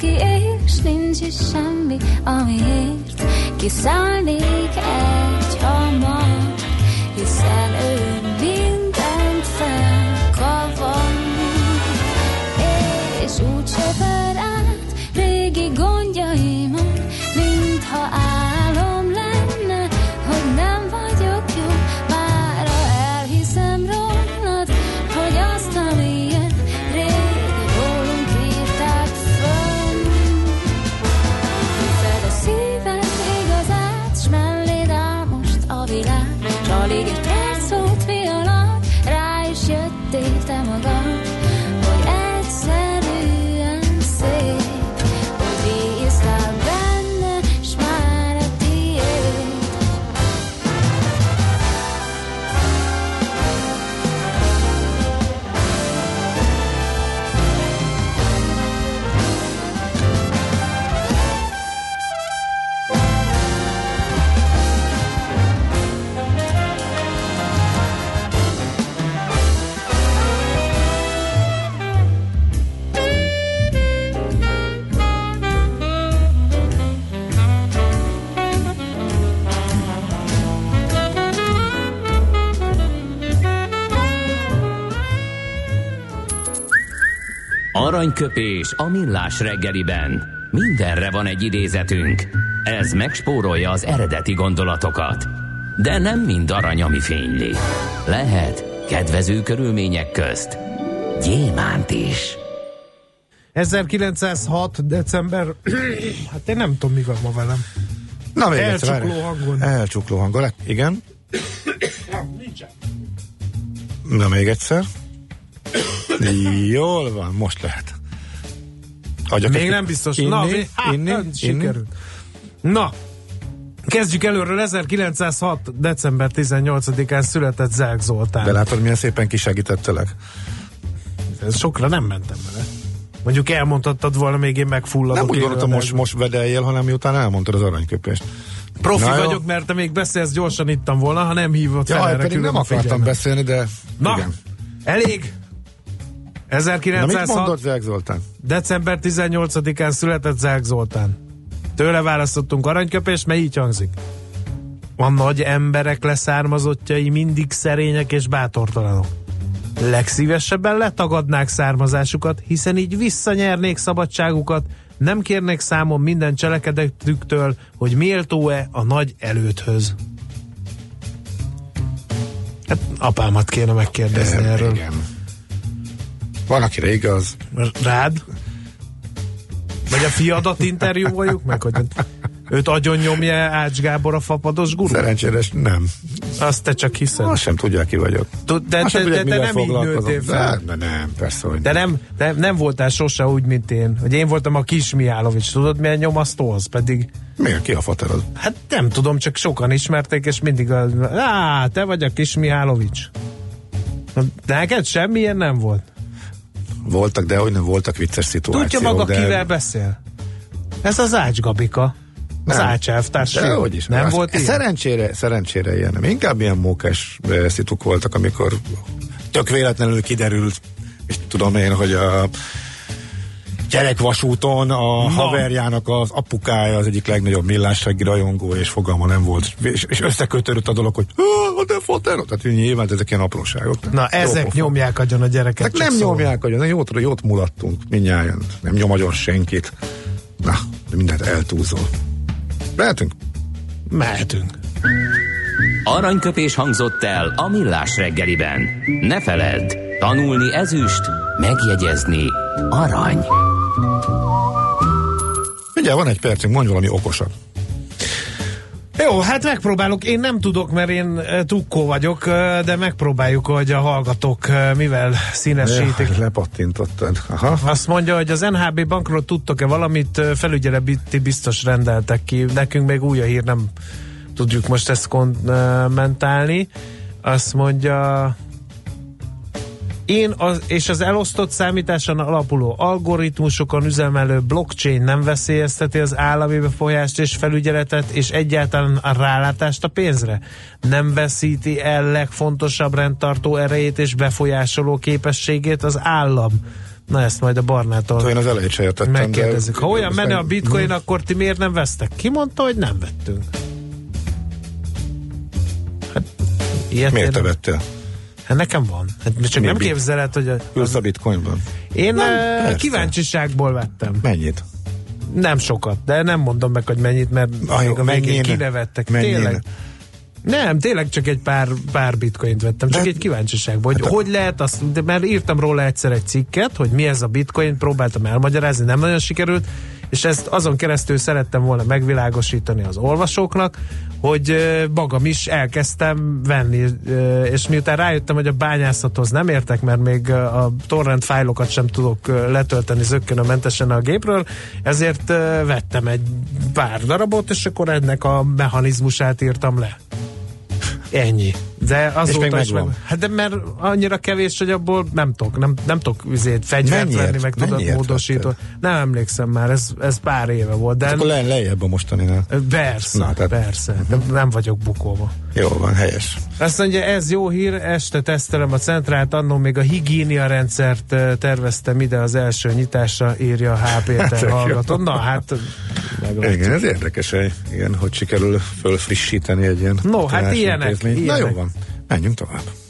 Most, aki él, s nincs is semmi, amiért kiszállnék egy hamar, hiszen ő Aranyköpés a millás reggeliben. Mindenre van egy idézetünk. Ez megspórolja az eredeti gondolatokat. De nem mind arany, ami fényli. Lehet kedvező körülmények közt gyémánt is. 1906. december, (clears throat) hát én nem tudom, mi van ma velem. Na még Elcsukló hangon. Elcsukló hangon. Igen. Na még egyszer. Jól van, most lehet. Adjak Még nem biztos. Inni, Na, mi, hát, inni, hát, inni. sikerült. Na, kezdjük előről. 1906. december 18-án született Zelk Zoltán. De látod, milyen szépen kisegítettelek? Ez sokra nem mentem vele. Mondjuk elmondhattad volna, még én megfulladok. Nem úgy gondoltam, most, most vedeljél, hanem miután elmondtad az aranyköpést. Profi Na jó. vagyok, mert te még beszélsz, gyorsan ittam volna, ha nem hívott fel, Ja, erre pedig nem akartam figyelmet. beszélni, de Na, igen. elég? Na mit 1906. mondott Zák Zoltán? December 18-án született Zák Zoltán. Tőle választottunk aranyköpést, mert így hangzik. A nagy emberek leszármazottjai mindig szerények és bátortalanok. Legszívesebben letagadnák származásukat, hiszen így visszanyernék szabadságukat, nem kérnék számon minden cselekedetüktől, hogy méltó-e a nagy előthöz. Hát apámat kéne megkérdezni erről. Igen. Van, akire igaz. Rád? Vagy a fiadat interjúoljuk meg, hogy őt agyon nyomja Ács Gábor a fapados guru? Szerencsére nem. Azt te csak hiszed. Azt sem tudják, ki vagyok. Tud, de, de, de, tudják, de mivel nem így nőttél fel. De, de nem, persze, hogy De nem, de nem voltál sose úgy, mint én. Hogy én voltam a kis Mihálovics. Tudod, milyen nyomasztó az pedig? Miért ki a faterod? Hát nem tudom, csak sokan ismerték, és mindig a... Á, te vagy a kis Mihálovics. De neked semmilyen nem volt. Voltak, de hogy nem voltak vicces szituációk. Tudja maga, de... kivel beszél? Ez az Ács Gabika. Az Nem. Ács elvtárs hogy is. Nem Azt- volt ilyen? Szerencsére, szerencsére ilyen nem. Inkább ilyen mókás eh, szituk voltak, amikor tök véletlenül kiderült, és tudom én, hogy a gyerekvasúton a Na. haverjának az apukája az egyik legnagyobb millássági rajongó, és fogalma nem volt. És, és összekötörült a dolog, hogy "Ah, de fotel, tehát nyilván ezek ilyen apróságok. Na, Jó ezek pofa. nyomják agyon a gyereket. Csak nem szól. nyomják, hogy jót, jót mulattunk, mindjárt. Nem nyom agyon senkit. Na, de mindent eltúzol. Mehetünk? Mehetünk. Aranyköpés hangzott el a millás reggeliben. Ne feledd, tanulni ezüst, megjegyezni arany. Mindjárt van egy percünk, mondj valami okosat. Jó, hát megpróbálok. Én nem tudok, mert én eh, trukkó vagyok, eh, de megpróbáljuk, hogy a hallgatók eh, mivel színesítik. Ja, lepattintottad. Aha. Azt mondja, hogy az NHB bankról tudtok-e valamit, felügyeleti biztos rendeltek ki. Nekünk még új a hír, nem tudjuk most ezt kommentálni. Azt mondja, én az, és az elosztott számításon alapuló algoritmusokon üzemelő blockchain nem veszélyezteti az állami befolyást és felügyeletet, és egyáltalán a rálátást a pénzre? Nem veszíti el legfontosabb rendtartó erejét és befolyásoló képességét az állam? Na ezt majd a Barnától Én az elejét se értettem. megkérdezik. Ha olyan menne a bitcoin, akkor ti miért nem vesztek? Ki mondta, hogy nem vettünk? Hát, ilyet Miért te nem- vettél? Hát nekem van. Hát csak Mi nem bit? képzeled, hogy a, Ülsz a bitcoinban? én Nem, persze. kíváncsiságból vettem. Mennyit? Nem sokat, de nem mondom meg, hogy mennyit, mert Ah, jó, a végén kinevettek. Mennyin? Tényleg. Nem, tényleg csak egy pár, pár bitcoint vettem, csak De- egy kíváncsiságból, hogy Hát hogy lehet azt, de mert írtam róla egyszer egy cikket, hogy mi ez a bitcoin, próbáltam elmagyarázni, nem nagyon sikerült, és ezt azon keresztül szerettem volna megvilágosítani az olvasóknak, hogy magam is elkezdtem venni, és miután rájöttem, hogy a bányászathoz nem értek, mert még a torrent fájlokat sem tudok letölteni zöggenőmentesen a gépről, ezért vettem egy pár darabot, és akkor ennek a mechanizmusát írtam le. Ennyi. De azóta még is meg... Hát de mert annyira kevés, hogy abból nem tudok, nem, nem tudok üzét, fegyvert Mennyiért? venni, meg tudod vetted? Nem emlékszem már, ez, ez pár éve volt. De Akkor le, lejjebb a mostaninál. Persze, Na, tehát- persze. De nem vagyok bukóba. Jó van, helyes. Azt mondja, ez jó hír, este tesztelem a centrált, annó még a higiénia rendszert terveztem ide az első nyitásra, írja H. Péter (laughs) Hát, hallgató. Na hát, meglátjuk. Igen, ez érdekes, hogy igen, hogy sikerül fölfrissíteni egy ilyen No, hát ilyenek, intézményt. Na ilyenek. jó van, menjünk tovább.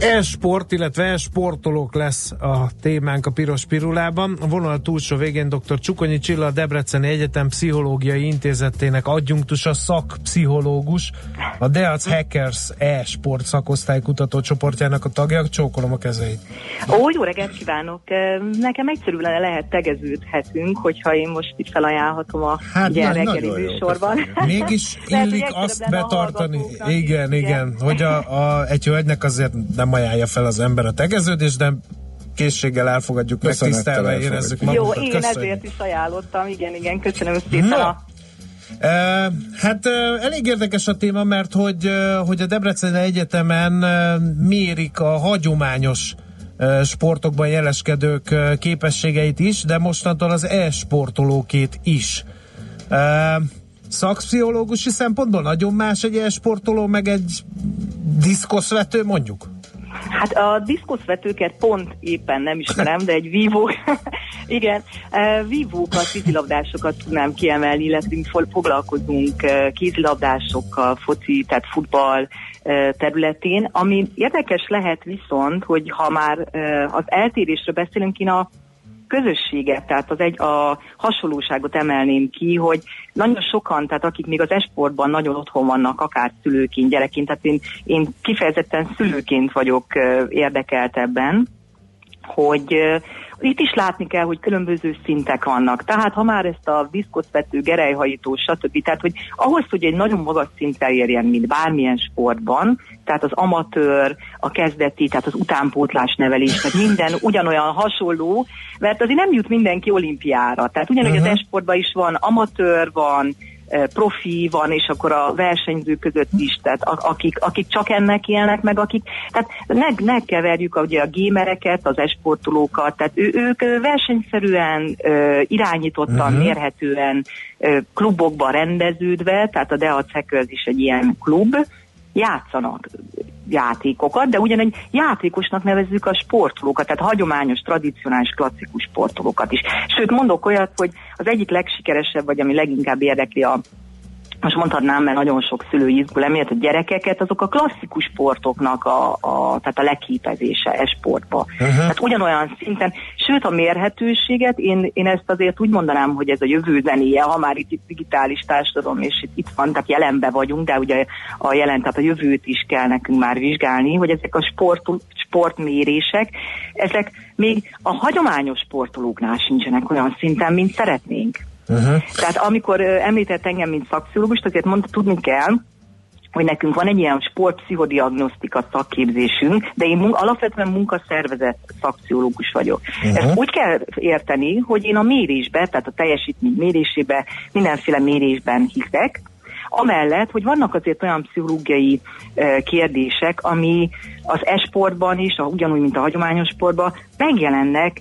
E-sport, illetve e-sportolók lesz a témánk a Piros Pirulában. A vonal túlsó végén dr. Csukonyi Csilla, a Debreceni Egyetem Pszichológiai Intézetének adjunktusa szakpszichológus, a Deac Hackers e-sport szakosztály kutatócsoportjának a tagja. Csókolom a kezeit. Ó, jó reggelt kívánok! Nekem egyszerű lenne lehet tegeződhetünk, hogyha én most itt felajánlhatom a Hát, ugye, na- reggeli műsorban. Mégis illik azt betartani, hallgatóknak. igen, igen, hogy a, a, egy hölgynek azért nem ajánlja fel az ember a tegeződést, de készséggel elfogadjuk, meg Köszönettel tisztelve elfogadjuk. érezzük Jó, magunkat. én Köszönjük. ezért is ajánlottam, igen, igen, köszönöm szépen No. a Uh, hát uh, elég érdekes a téma, mert hogy, uh, hogy a Debreceni Egyetemen uh, mérik a hagyományos sportokban jeleskedők képességeit is, de mostantól az e-sportolókét is. Uh, szakpszichológusi szempontból nagyon más egy e-sportoló, meg egy diszkoszvető mondjuk? Hát a diszkoszvetőket pont éppen nem ismerem, de egy vívó, (laughs) igen, eh, vívókat, vízilabdásokat tudnám kiemelni, illetve mi fo- foglalkozunk eh, kézilabdásokkal, foci, tehát futball eh, területén. Ami érdekes lehet viszont, hogy ha már az eltérésről beszélünk, én a közösséget, tehát az egy a hasonlóságot emelném ki, hogy nagyon sokan, tehát akik még az esportban nagyon otthon vannak, akár szülőként, gyerekként, tehát én, én kifejezetten szülőként vagyok érdekelt ebben, hogy itt is látni kell, hogy különböző szintek vannak. Tehát ha már ezt a diszkoszvető, gerelyhajító, stb. Tehát, hogy ahhoz, hogy egy nagyon magas szintre érjen, mint bármilyen sportban, tehát az amatőr, a kezdeti, tehát az utánpótlás nevelés, tehát minden (laughs) ugyanolyan hasonló, mert azért nem jut mindenki olimpiára. Tehát ugyanúgy uh-huh. az esportban is van amatőr, van profi van, és akkor a versenyzők között is, tehát akik, akik csak ennek élnek, meg akik, tehát ne, ne keverjük ugye a gémereket, az esportolókat, tehát ő, ők versenyszerűen, irányítottan, uh-huh. mérhetően ö, klubokban rendeződve, tehát a Deac Hackers is egy ilyen klub, játszanak játékokat, de ugyanegy játékosnak nevezzük a sportolókat, tehát hagyományos, tradicionális, klasszikus sportolókat is. Sőt, mondok olyat, hogy az egyik legsikeresebb, vagy ami leginkább érdekli a most mondhatnám, mert nagyon sok szülő izgul emiatt a gyerekeket, azok a klasszikus sportoknak a, a, tehát a leképezése e sportba. Uh-huh. Tehát ugyanolyan szinten, sőt a mérhetőséget, én, én ezt azért úgy mondanám, hogy ez a jövő zenéje, ha már itt, itt digitális társadalom, és itt, itt van, tehát jelenbe vagyunk, de ugye a jelen, tehát a jövőt is kell nekünk már vizsgálni, hogy ezek a sport, sportmérések, ezek még a hagyományos sportolóknál sincsenek olyan szinten, mint szeretnénk. Uh-huh. Tehát amikor említett engem, mint szakpszichológust, azért mond, tudni kell, hogy nekünk van egy ilyen sportpszichodiagnosztika szakképzésünk, de én mun- alapvetően munkaszervezet szakpszichológus vagyok. Uh-huh. Ezt úgy kell érteni, hogy én a mérésbe, tehát a teljesítmény mérésébe, mindenféle mérésben hiszek, Amellett, hogy vannak azért olyan pszichológiai eh, kérdések, ami az esportban is, a, ugyanúgy, mint a hagyományos sportban, megjelennek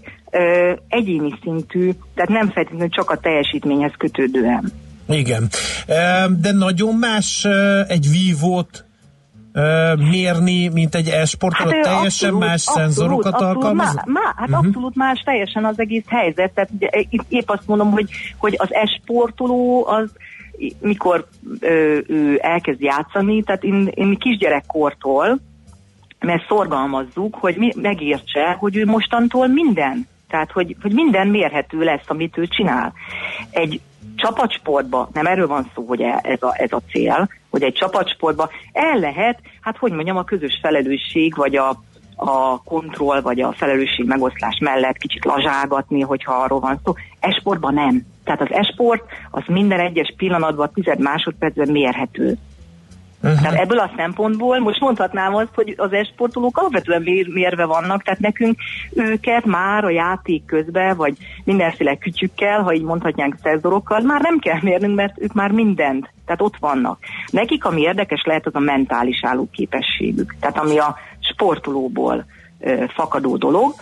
egyéni szintű, tehát nem feltétlenül csak a teljesítményhez kötődően. Igen. De nagyon más egy vívót mérni, mint egy e-sportoló, ö, teljesen más szenzorokat abszolút, alkalmaz? Má, má, hát uh-huh. abszolút más teljesen az egész helyzet. Tehát épp azt mondom, hogy, hogy az esportoló az mikor ö, ő elkezd játszani, tehát én, én kisgyerekkortól, mert szorgalmazzuk, hogy mi, megértse, hogy ő mostantól minden. Tehát, hogy, hogy minden mérhető lesz, amit ő csinál. Egy csapatsportban, nem erről van szó, hogy e- ez a, ez a cél, hogy egy csapatsportban el lehet, hát hogy mondjam, a közös felelősség, vagy a, a kontroll, vagy a felelősség megoszlás mellett kicsit lazságatni, hogyha arról van szó. Esportban nem. Tehát az esport az minden egyes pillanatban, tized másodpercben mérhető. Uh-huh. Tehát ebből a szempontból most mondhatnám azt, hogy az esportolók alapvetően mér, mérve vannak, tehát nekünk őket már a játék közben, vagy mindenféle kütyükkel, ha így mondhatnánk szenzorokkal, már nem kell mérnünk, mert ők már mindent, tehát ott vannak. Nekik ami érdekes lehet, az a mentális állóképességük. Tehát ami a sportolóból ö, fakadó dolog,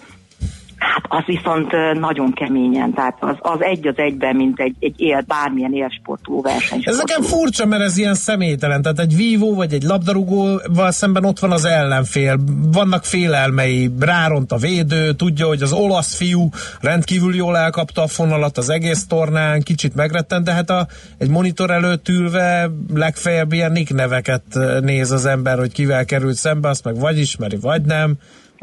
Hát az viszont nagyon keményen, tehát az, az egy az egyben, mint egy, egy él, bármilyen élsportoló verseny. Ez nekem furcsa, mert ez ilyen személytelen. Tehát egy vívó vagy egy labdarúgóval szemben ott van az ellenfél. Vannak félelmei, ráront a védő, tudja, hogy az olasz fiú rendkívül jól elkapta a fonalat az egész tornán, kicsit megrettent, de hát a, egy monitor előtt ülve legfeljebb ilyen nick neveket néz az ember, hogy kivel került szembe, azt meg vagy ismeri, vagy nem.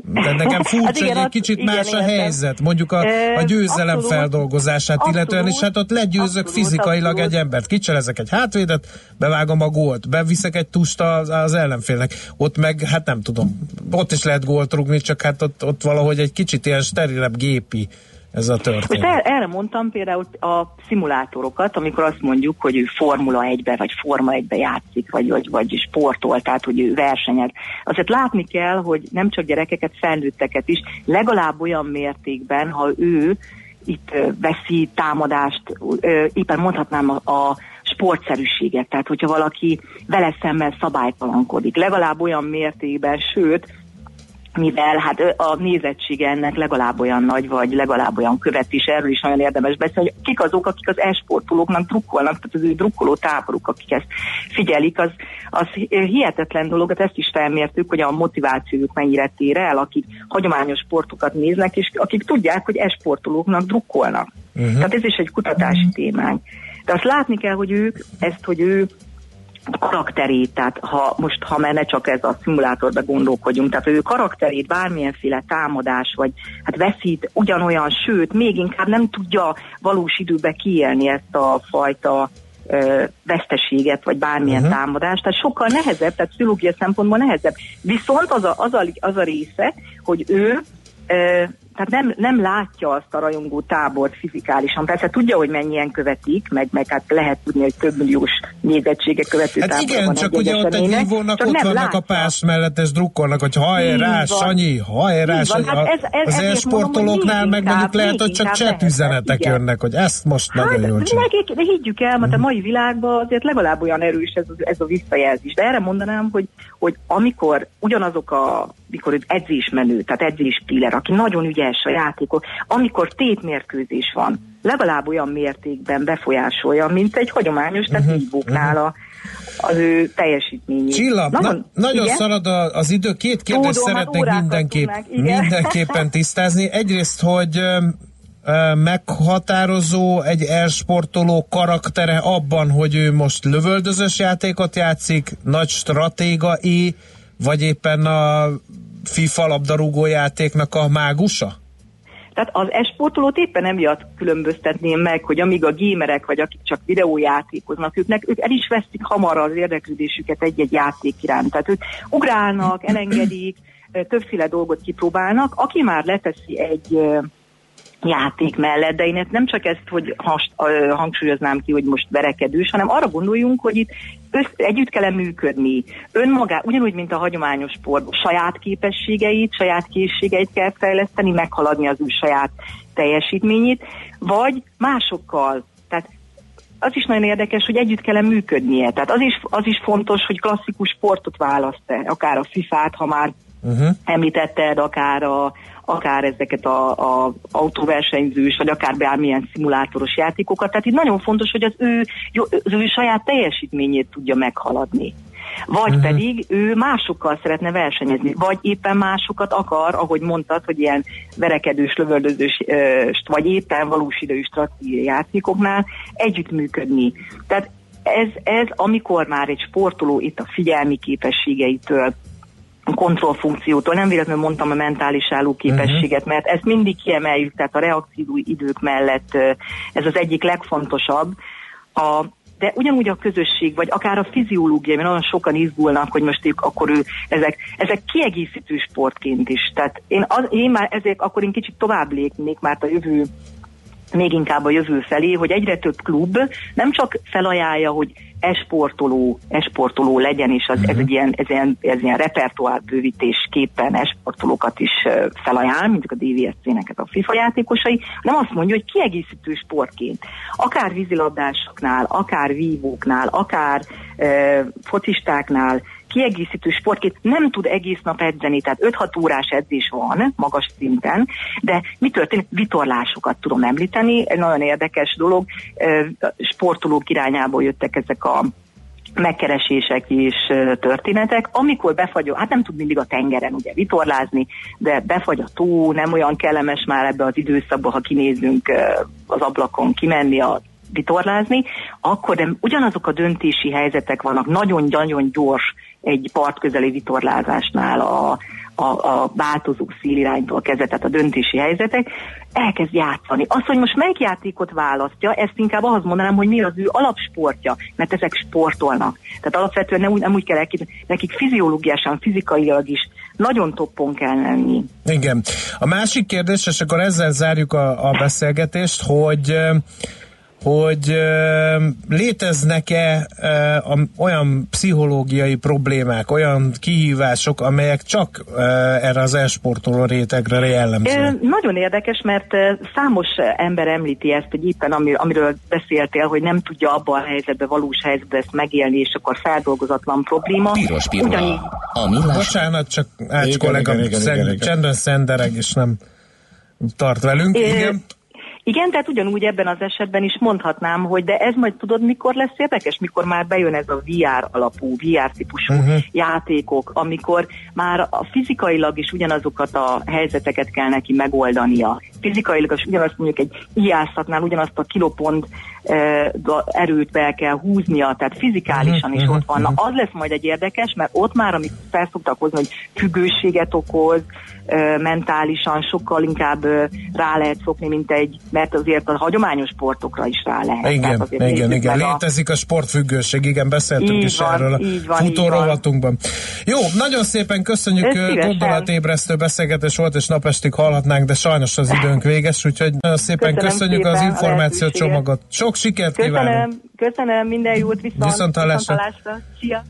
De nekem furcsa, Hát igen, hogy egy kicsit igen, más a helyzet, mondjuk a, a győzelem abszolút, feldolgozását illetően, abszolút, és hát ott legyőzök abszolút, fizikailag abszolút. egy embert, kicserezek egy hátvédet, bevágom a gólt, beviszek egy tust az, az ellenfélnek, ott meg, hát nem tudom, ott is lehet gólt rugni, csak hát ott, ott valahogy egy kicsit ilyen sterilebb gépi ez a Most történet. el, erre mondtam például a szimulátorokat, amikor azt mondjuk, hogy ő Formula 1-be, vagy Forma 1-be játszik, vagy, vagy, vagy sportol, tehát hogy ő versenyez. Azért látni kell, hogy nem csak gyerekeket, felnőtteket is, legalább olyan mértékben, ha ő itt veszi támadást, éppen mondhatnám a, a sportszerűséget, tehát hogyha valaki vele szemmel szabálytalankodik, legalább olyan mértékben, sőt, mivel hát a nézettsége ennek legalább olyan nagy, vagy legalább olyan követ is, erről is nagyon érdemes beszélni, hogy kik azok, akik az esportolóknak drukkolnak, tehát az ő drukkoló táboruk, akik ezt figyelik, az, az hihetetlen dolog, hát ezt is felmértük, hogy a motivációjuk mennyire tér el, akik hagyományos sportokat néznek, és akik tudják, hogy esportolóknak drukkolnak. Uh-huh. Tehát ez is egy kutatási témánk. De azt látni kell, hogy ők ezt, hogy ő karakterét, tehát ha most, ha már ne csak ez a szimulátorba gondolkodjunk, tehát ő karakterét, bármilyenféle támadás, vagy hát veszít ugyanolyan, sőt, még inkább nem tudja valós időbe kiélni ezt a fajta ö, veszteséget, vagy bármilyen uh-huh. támadást, tehát sokkal nehezebb, tehát pszichológia szempontból nehezebb. Viszont az a, az a, az a része, hogy ő ö, tehát nem, nem látja azt a rajongó tábort fizikálisan. Persze tudja, hogy mennyien követik, meg, meg hát lehet tudni, hogy több milliós nézettsége követő Hát igen, van csak ugye ott egy csak ott vannak látja. a pás mellett, és drukkolnak, hogy hajrá. Sanyi, hajrá, Sanyi. hát ez- ez- az hogy meg mondjuk lehet, hogy csak chat üzenetek igen. jönnek, hogy ezt most Hát, nagyon jól csinál. de higgyük el, mert a mai világban azért legalább olyan erős ez, ez a visszajelzés. De erre mondanám, hogy, hogy amikor ugyanazok a mikor edzésmenő, tehát edzéspiller, aki nagyon ügyes a játékok, amikor tétmérkőzés van, legalább olyan mértékben befolyásolja, mint egy hagyományos, tehát Mhm, uh-huh, a, az ő teljesítményét. Csilla, na, nagyon igen? szarad a, az idő. Két kérdést Tudom, hát szeretnék órákat mindenképp, mindenképpen (laughs) tisztázni. Egyrészt, hogy meghatározó egy e-sportoló karaktere abban, hogy ő most lövöldözős játékot játszik, nagy stratéga é, vagy éppen a FIFA labdarúgó játéknak a mágusa? Tehát az esportolót éppen emiatt különböztetném meg, hogy amíg a gémerek, vagy akik csak videójátékoznak, őknek, ők el is veszik hamar az érdeklődésüket egy-egy játék iránt. Tehát ők ugrálnak, elengedik, többféle dolgot kipróbálnak. Aki már leteszi egy játék mellett, de én ezt nem csak ezt, hogy has, ö, hangsúlyoznám ki, hogy most verekedős, hanem arra gondoljunk, hogy itt össz, együtt kell működni. Önmagá, ugyanúgy, mint a hagyományos sport, saját képességeit, saját készségeit kell fejleszteni, meghaladni az ő saját teljesítményét, vagy másokkal. Tehát az is nagyon érdekes, hogy együtt kell működnie. Tehát az is, az is fontos, hogy klasszikus sportot választ-e, akár a FIFA-t, ha már Uh-huh. említetted, akár, a, akár ezeket a, a autóversenyzős, vagy akár bármilyen szimulátoros játékokat. Tehát itt nagyon fontos, hogy az ő, az ő saját teljesítményét tudja meghaladni. Vagy uh-huh. pedig ő másokkal szeretne versenyezni, vagy éppen másokat akar, ahogy mondtad, hogy ilyen verekedős, lövöldözős, vagy éppen valós idejű stratégiai játékoknál együttműködni. Tehát ez, ez, amikor már egy sportoló itt a figyelmi képességeitől, kontrollfunkciótól, nem véletlenül mondtam a mentális állóképességet, mert ezt mindig kiemeljük, tehát a reakció idők mellett ez az egyik legfontosabb. A, de ugyanúgy a közösség, vagy akár a fiziológia, mert nagyon sokan izgulnak, hogy most ők, akkor ő, ezek, ezek kiegészítő sportként is. Tehát én, az, én már ezért akkor én kicsit tovább lépnék, mert a jövő még inkább a jövő felé, hogy egyre több klub nem csak felajánlja, hogy esportoló, esportoló legyen, és az, ez egy ilyen, ez ilyen, ez ilyen repertoár bővítésképpen esportolókat is felajánl, mint a DVSC-nek a FIFA játékosai, nem azt mondja, hogy kiegészítő sportként. Akár vízilabdásoknál, akár vívóknál, akár ö, focistáknál kiegészítő sportként nem tud egész nap edzeni, tehát 5-6 órás edzés van magas szinten, de mi történik? Vitorlásokat tudom említeni, egy nagyon érdekes dolog, sportolók irányából jöttek ezek a megkeresések és történetek, amikor befagy, hát nem tud mindig a tengeren ugye vitorlázni, de befagy a tó, nem olyan kellemes már ebbe az időszakba, ha kinézünk az ablakon kimenni a vitorlázni, akkor de ugyanazok a döntési helyzetek vannak, nagyon-nagyon gyors egy partközeli vitorlázásnál a, a, a változó széliránytól kezdve, tehát a döntési helyzetek, elkezd játszani. Az, hogy most melyik játékot választja, ezt inkább ahhoz mondanám, hogy mi az ő alapsportja, mert ezek sportolnak. Tehát alapvetően nem úgy, nem úgy kell elképzelni, nekik fiziológiásan, fizikailag is nagyon toppon kell lenni. Igen. A másik kérdés, és akkor ezzel zárjuk a, a beszélgetést, hogy hogy léteznek-e olyan pszichológiai problémák, olyan kihívások, amelyek csak erre az esportoló rétegre Ö, jellemzőek? Nagyon érdekes, mert számos ember említi ezt, hogy éppen ami, amiről beszéltél, hogy nem tudja abban a helyzetben, valós helyzetben ezt megélni, és akkor feldolgozatlan probléma. Piros pirula. Ugyanígy A millás Bocsánat, csak Ács Igen, kollega igen, igen, szen- igen, igen. csendben szendereg, és nem tart velünk. Ö, Igen. Igen, tehát ugyanúgy ebben az esetben is mondhatnám, hogy de ez majd tudod, mikor lesz érdekes, mikor már bejön ez a VR alapú, VR típusú Mhm. uh-huh. játékok, amikor már a fizikailag is ugyanazokat a helyzeteket kell neki megoldania. Fizikailag is ugyanazt mondjuk egy ijászatnál ugyanazt a kilopont ga- erőt be kell húznia, tehát fizikálisan is Mhm, ott van. Na, az lesz majd egy érdekes, mert ott már, amit felszoktak hozni, hogy függőséget okoz, mentálisan sokkal inkább rá lehet szokni, mint egy, mert azért a hagyományos sportokra is rá lehet. Tehát Igen, azért igen, igen. a- Létezik a sportfüggőség, igen, beszéltünk Így is van, erről a van, futórovatunkban. Jó, nagyon szépen köszönjük, gondolatébresztő beszélgetés volt, és napestig hallhatnánk, de sajnos az időnk véges, úgyhogy nagyon szépen Köszönöm köszönjük az szépen a információcsomagot. Sok sikert kívánunk! Köszönöm, köszönöm, minden jót, viszont, Viszont hallásra. hallásra. Szia!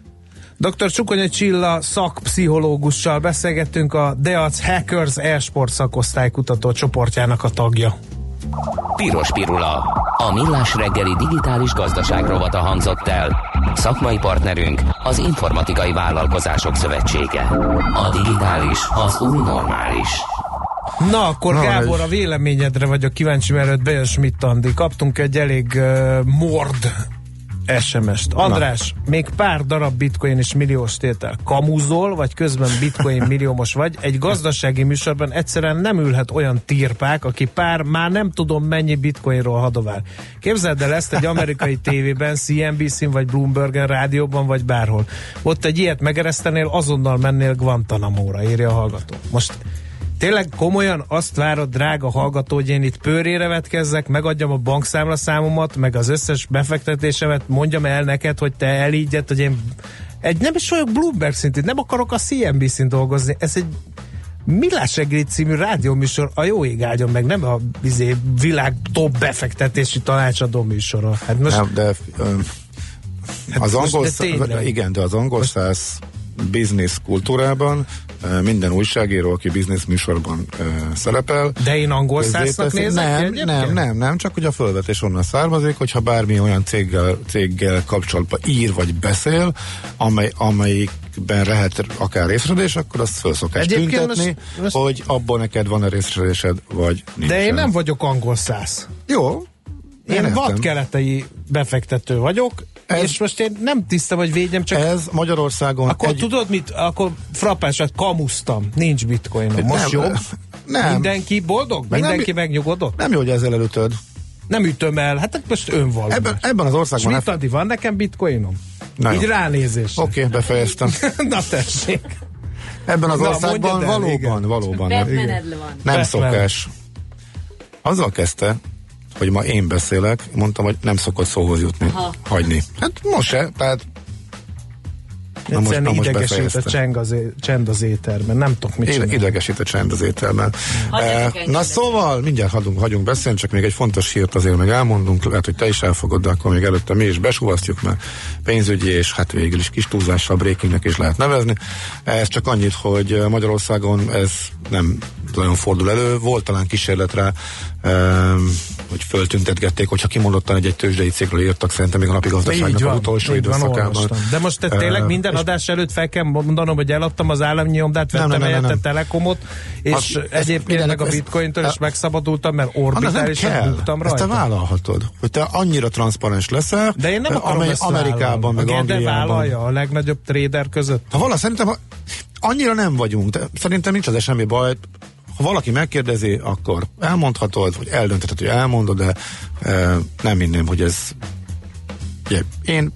Dr. Csukonyi Csilla szakpszichológussal beszélgettünk a Deac Hackers e-sport szakosztálykutató csoportjának a tagja. Piros pirula. A millás reggeli digitális gazdaság rovata hangzott el. Szakmai partnerünk az Informatikai Vállalkozások Szövetsége. A digitális az új normális. Na, akkor Na, Gábor, a véleményedre vagyok kíváncsi, mielőtt bejön Schmidt Andi. Kaptunk egy elég uh, mord SMS-t. András, még pár darab bitcoin és milliós tétel. Kamuzol, vagy közben bitcoin milliómos vagy. Egy gazdasági műsorban egyszerűen nem ülhet olyan tirpák, aki pár már nem tudom mennyi bitcoinról hadovál. Képzeld el ezt egy amerikai tévében, CNBC-n vagy Bloombergen rádióban, vagy bárhol. Ott egy ilyet megeresztenél, azonnal mennél Guantanamo-ra, írja a hallgató. Most Tényleg komolyan azt várod, drága hallgató, hogy én itt pőrére vetkezzek, megadjam a bankszámla számomat, meg az összes befektetésemet, mondjam el neked, hogy te elígyed, hogy én egy nem is vagyok Bloomberg szintű, nem akarok a CNBC-n dolgozni. Ez egy Millás reggeli című rádióműsor, a jó ég áldjon meg, nem a izé, világ top befektetési tanácsadó műsora. Hát most Nem, de ö, Hát az most angol, de szá- igen, de az angol száz business kultúrában minden újságíró, aki business műsorban szerepel. De én angol közzéteszi- nézek nem, nem, nem, nem, csak hogy a fölvetés onnan származik, hogyha bármi olyan céggel, céggel kapcsolatban ír vagy beszél, amely, amelyikben lehet akár részredés, akkor azt föl szokás Egyébként tüntetni, most- hogy abból neked van-e részredésed, vagy nincs. De én nem vagyok angol száz. Jó. Én vadkeletei befektető vagyok, Ez- és most én nem tiszta vagy védjem, csak Ez Magyarországon akkor egy... tudod mit? Akkor frappásat kamusztam, nincs bitcoinom. Most Nem, jobb? nem. Mindenki boldog? Meg nem- Mindenki megnyugodott? Nem jó, hogy ezzel előtöd. Nem ütöm el, hát most önvallomás. Ebben, ebben az országban... Schmidt Adi, van nekem bitcoinom? Na Így jó. ránézés. Oké, okay, befejeztem. (laughs) Na tessék. Ebben az Na, országban el, valóban, igen. valóban nem, van. nem Batman. szokás. Azzal kezdte, hogy ma én beszélek, mondtam, hogy nem szokott szóhoz jutni, Aha. hagyni. Hát most se, tehát Na most- na most idegesít a csend az, csend az éterben. Nem tudok mit csinálni. idegesít a csend az Eh, engem Na szóval, mindjárt hagyunk, hagyunk beszélni, csak még egy fontos hírt azért meg elmondunk, lehet, hogy te is elfogod, de akkor még előtte mi is besúvasztjuk, mert pénzügyi és hát végül is kis túlzással breakingnek is lehet nevezni. Ez csak annyit, hogy Magyarországon ez nem nagyon fordul elő. Volt talán kísérlet rá, um, hogy föltüntetgették, hogyha kimondottan egy, egy tőzsdei cégről írtak, szerintem még a napi gazdaságnak van, utolsó időszakában. olvastam. De most te tényleg Ö, minden adás előtt fel kell mondanom, hogy eladtam az állami nyomdát, Nem, vettem nem, nem, helyette nem. Telekomot, és Az- egyébként meg a bitcointől is ez- megszabadultam, mert nem orbitálisan buktam Ezt te rajta. vállalhatod, hogy te annyira transzparens leszel, De én nem akarom amely ezt Amerikában, meg Angliában. vállalja a legnagyobb trader között. Ha vala, szerintem annyira nem vagyunk, de szerintem nincs az semmi baj. Ha valaki megkérdezi, akkor elmondhatod, vagy eldöntheted, hogy elmondod, de e, nem minném, hogy ez ugye, én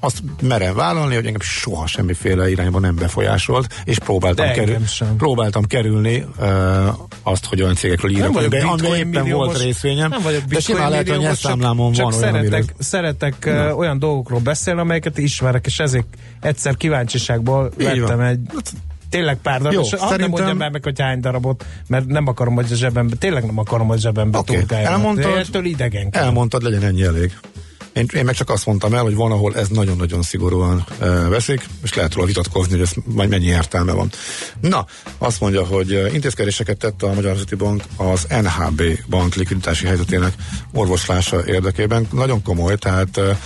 azt merem vállalni, hogy engem soha semmiféle irányba nem befolyásolt, és próbáltam, De kerül, próbáltam kerülni uh, azt, hogy olyan cégekről írjak, vagyok amiben ami bitcoin éppen volt részvényem, nem vagyok de simán lehet, hogy csak van olyan, szeretek, szeretek uh, olyan dolgokról beszélni, amelyeket ismerek, és ezért egyszer kíváncsiságból vettem egy tényleg pár darab, Jó, és hadd nem szerintem- mondjam már meg, hogy hány darabot, mert nem akarom, hogy a zsebembe, tényleg nem akarom, hogy a zsebembe Oké, turkáljanak. elmondtad. Ettől idegen. Elmondtad, legyen ennyi elég. Én, én meg csak azt mondtam el, hogy van, ahol ez nagyon-nagyon szigorúan e, veszik, és lehet róla vitatkozni, hogy ez majd mennyi értelme van. Na, azt mondja, hogy intézkedéseket tette a Magyar Nemzeti Bank az NHB bank likviditási helyzetének orvoslása érdekében. Nagyon komoly, tehát e,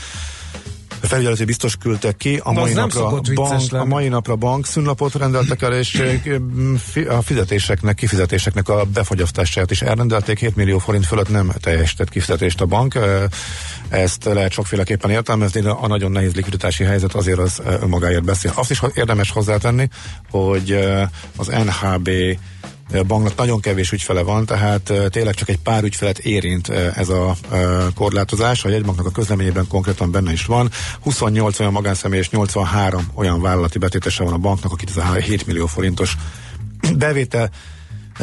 felügyeleti biztos küldtek ki, a mai, napra bank, a mai napra bank szünlapot rendeltek el, és a fizetéseknek, kifizetéseknek a befogyasztását is elrendelték, 7 millió forint fölött nem teljesített kifizetést a bank. Ezt lehet sokféleképpen értelmezni, de a nagyon nehéz likviditási helyzet azért az önmagáért beszél. Azt is érdemes hozzátenni, hogy az NHB banknak nagyon kevés ügyfele van, tehát eh, tényleg csak egy pár ügyfelet érint ez a korlátozás. A jegybanknak a közleményében konkrétan benne is van. 28 olyan magánszemély és 83 olyan vállalati betétese van a banknak, akit ez a 7 millió forintos bevétel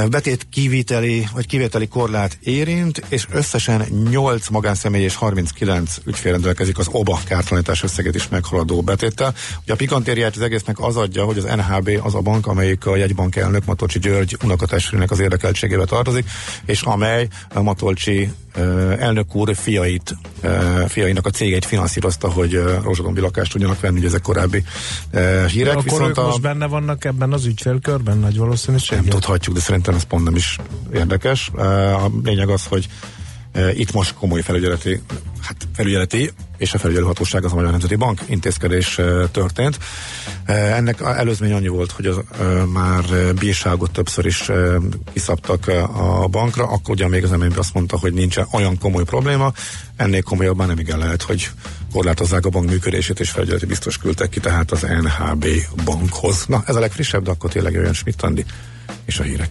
betét kiviteli, vagy kivételi korlát érint, és összesen 8 magánszemély és 39 ügyfél rendelkezik az OBA kártalanítás összeget is meghaladó betéttel. Ugye a pikantériát az egésznek az adja, hogy az NHB az a bank, amelyik a jegybank elnök Matolcsi György unokatestvérének az érdekeltségébe tartozik, és amely Matolcsi elnök úr fiait, fiainak a cégeit finanszírozta, hogy ö, rozsodonbi lakást tudjanak venni, ugye ezek korábbi hírek. Akkor Viszont a, most benne vannak ebben az ügyfélkörben, nagy valószínűség. nem tudhatjuk, de szerintem ez pont nem is érdekes. A lényeg az, hogy itt most komoly felügyeleti, hát felügyeleti és a felügyelőhatóság az a Magyar Nemzeti Bank intézkedés történt. Ennek előzmény annyi volt, hogy az, már bírságot többször is kiszabtak a bankra, akkor ugye még az MNB azt mondta, hogy nincsen olyan komoly probléma, ennél komolyabb már nem igen lehet, hogy korlátozzák a bank működését, és felügyeleti biztos küldtek ki, tehát az NHB bankhoz. Na, ez a legfrissebb, de akkor tényleg jöjjön Schmidt és a hírek.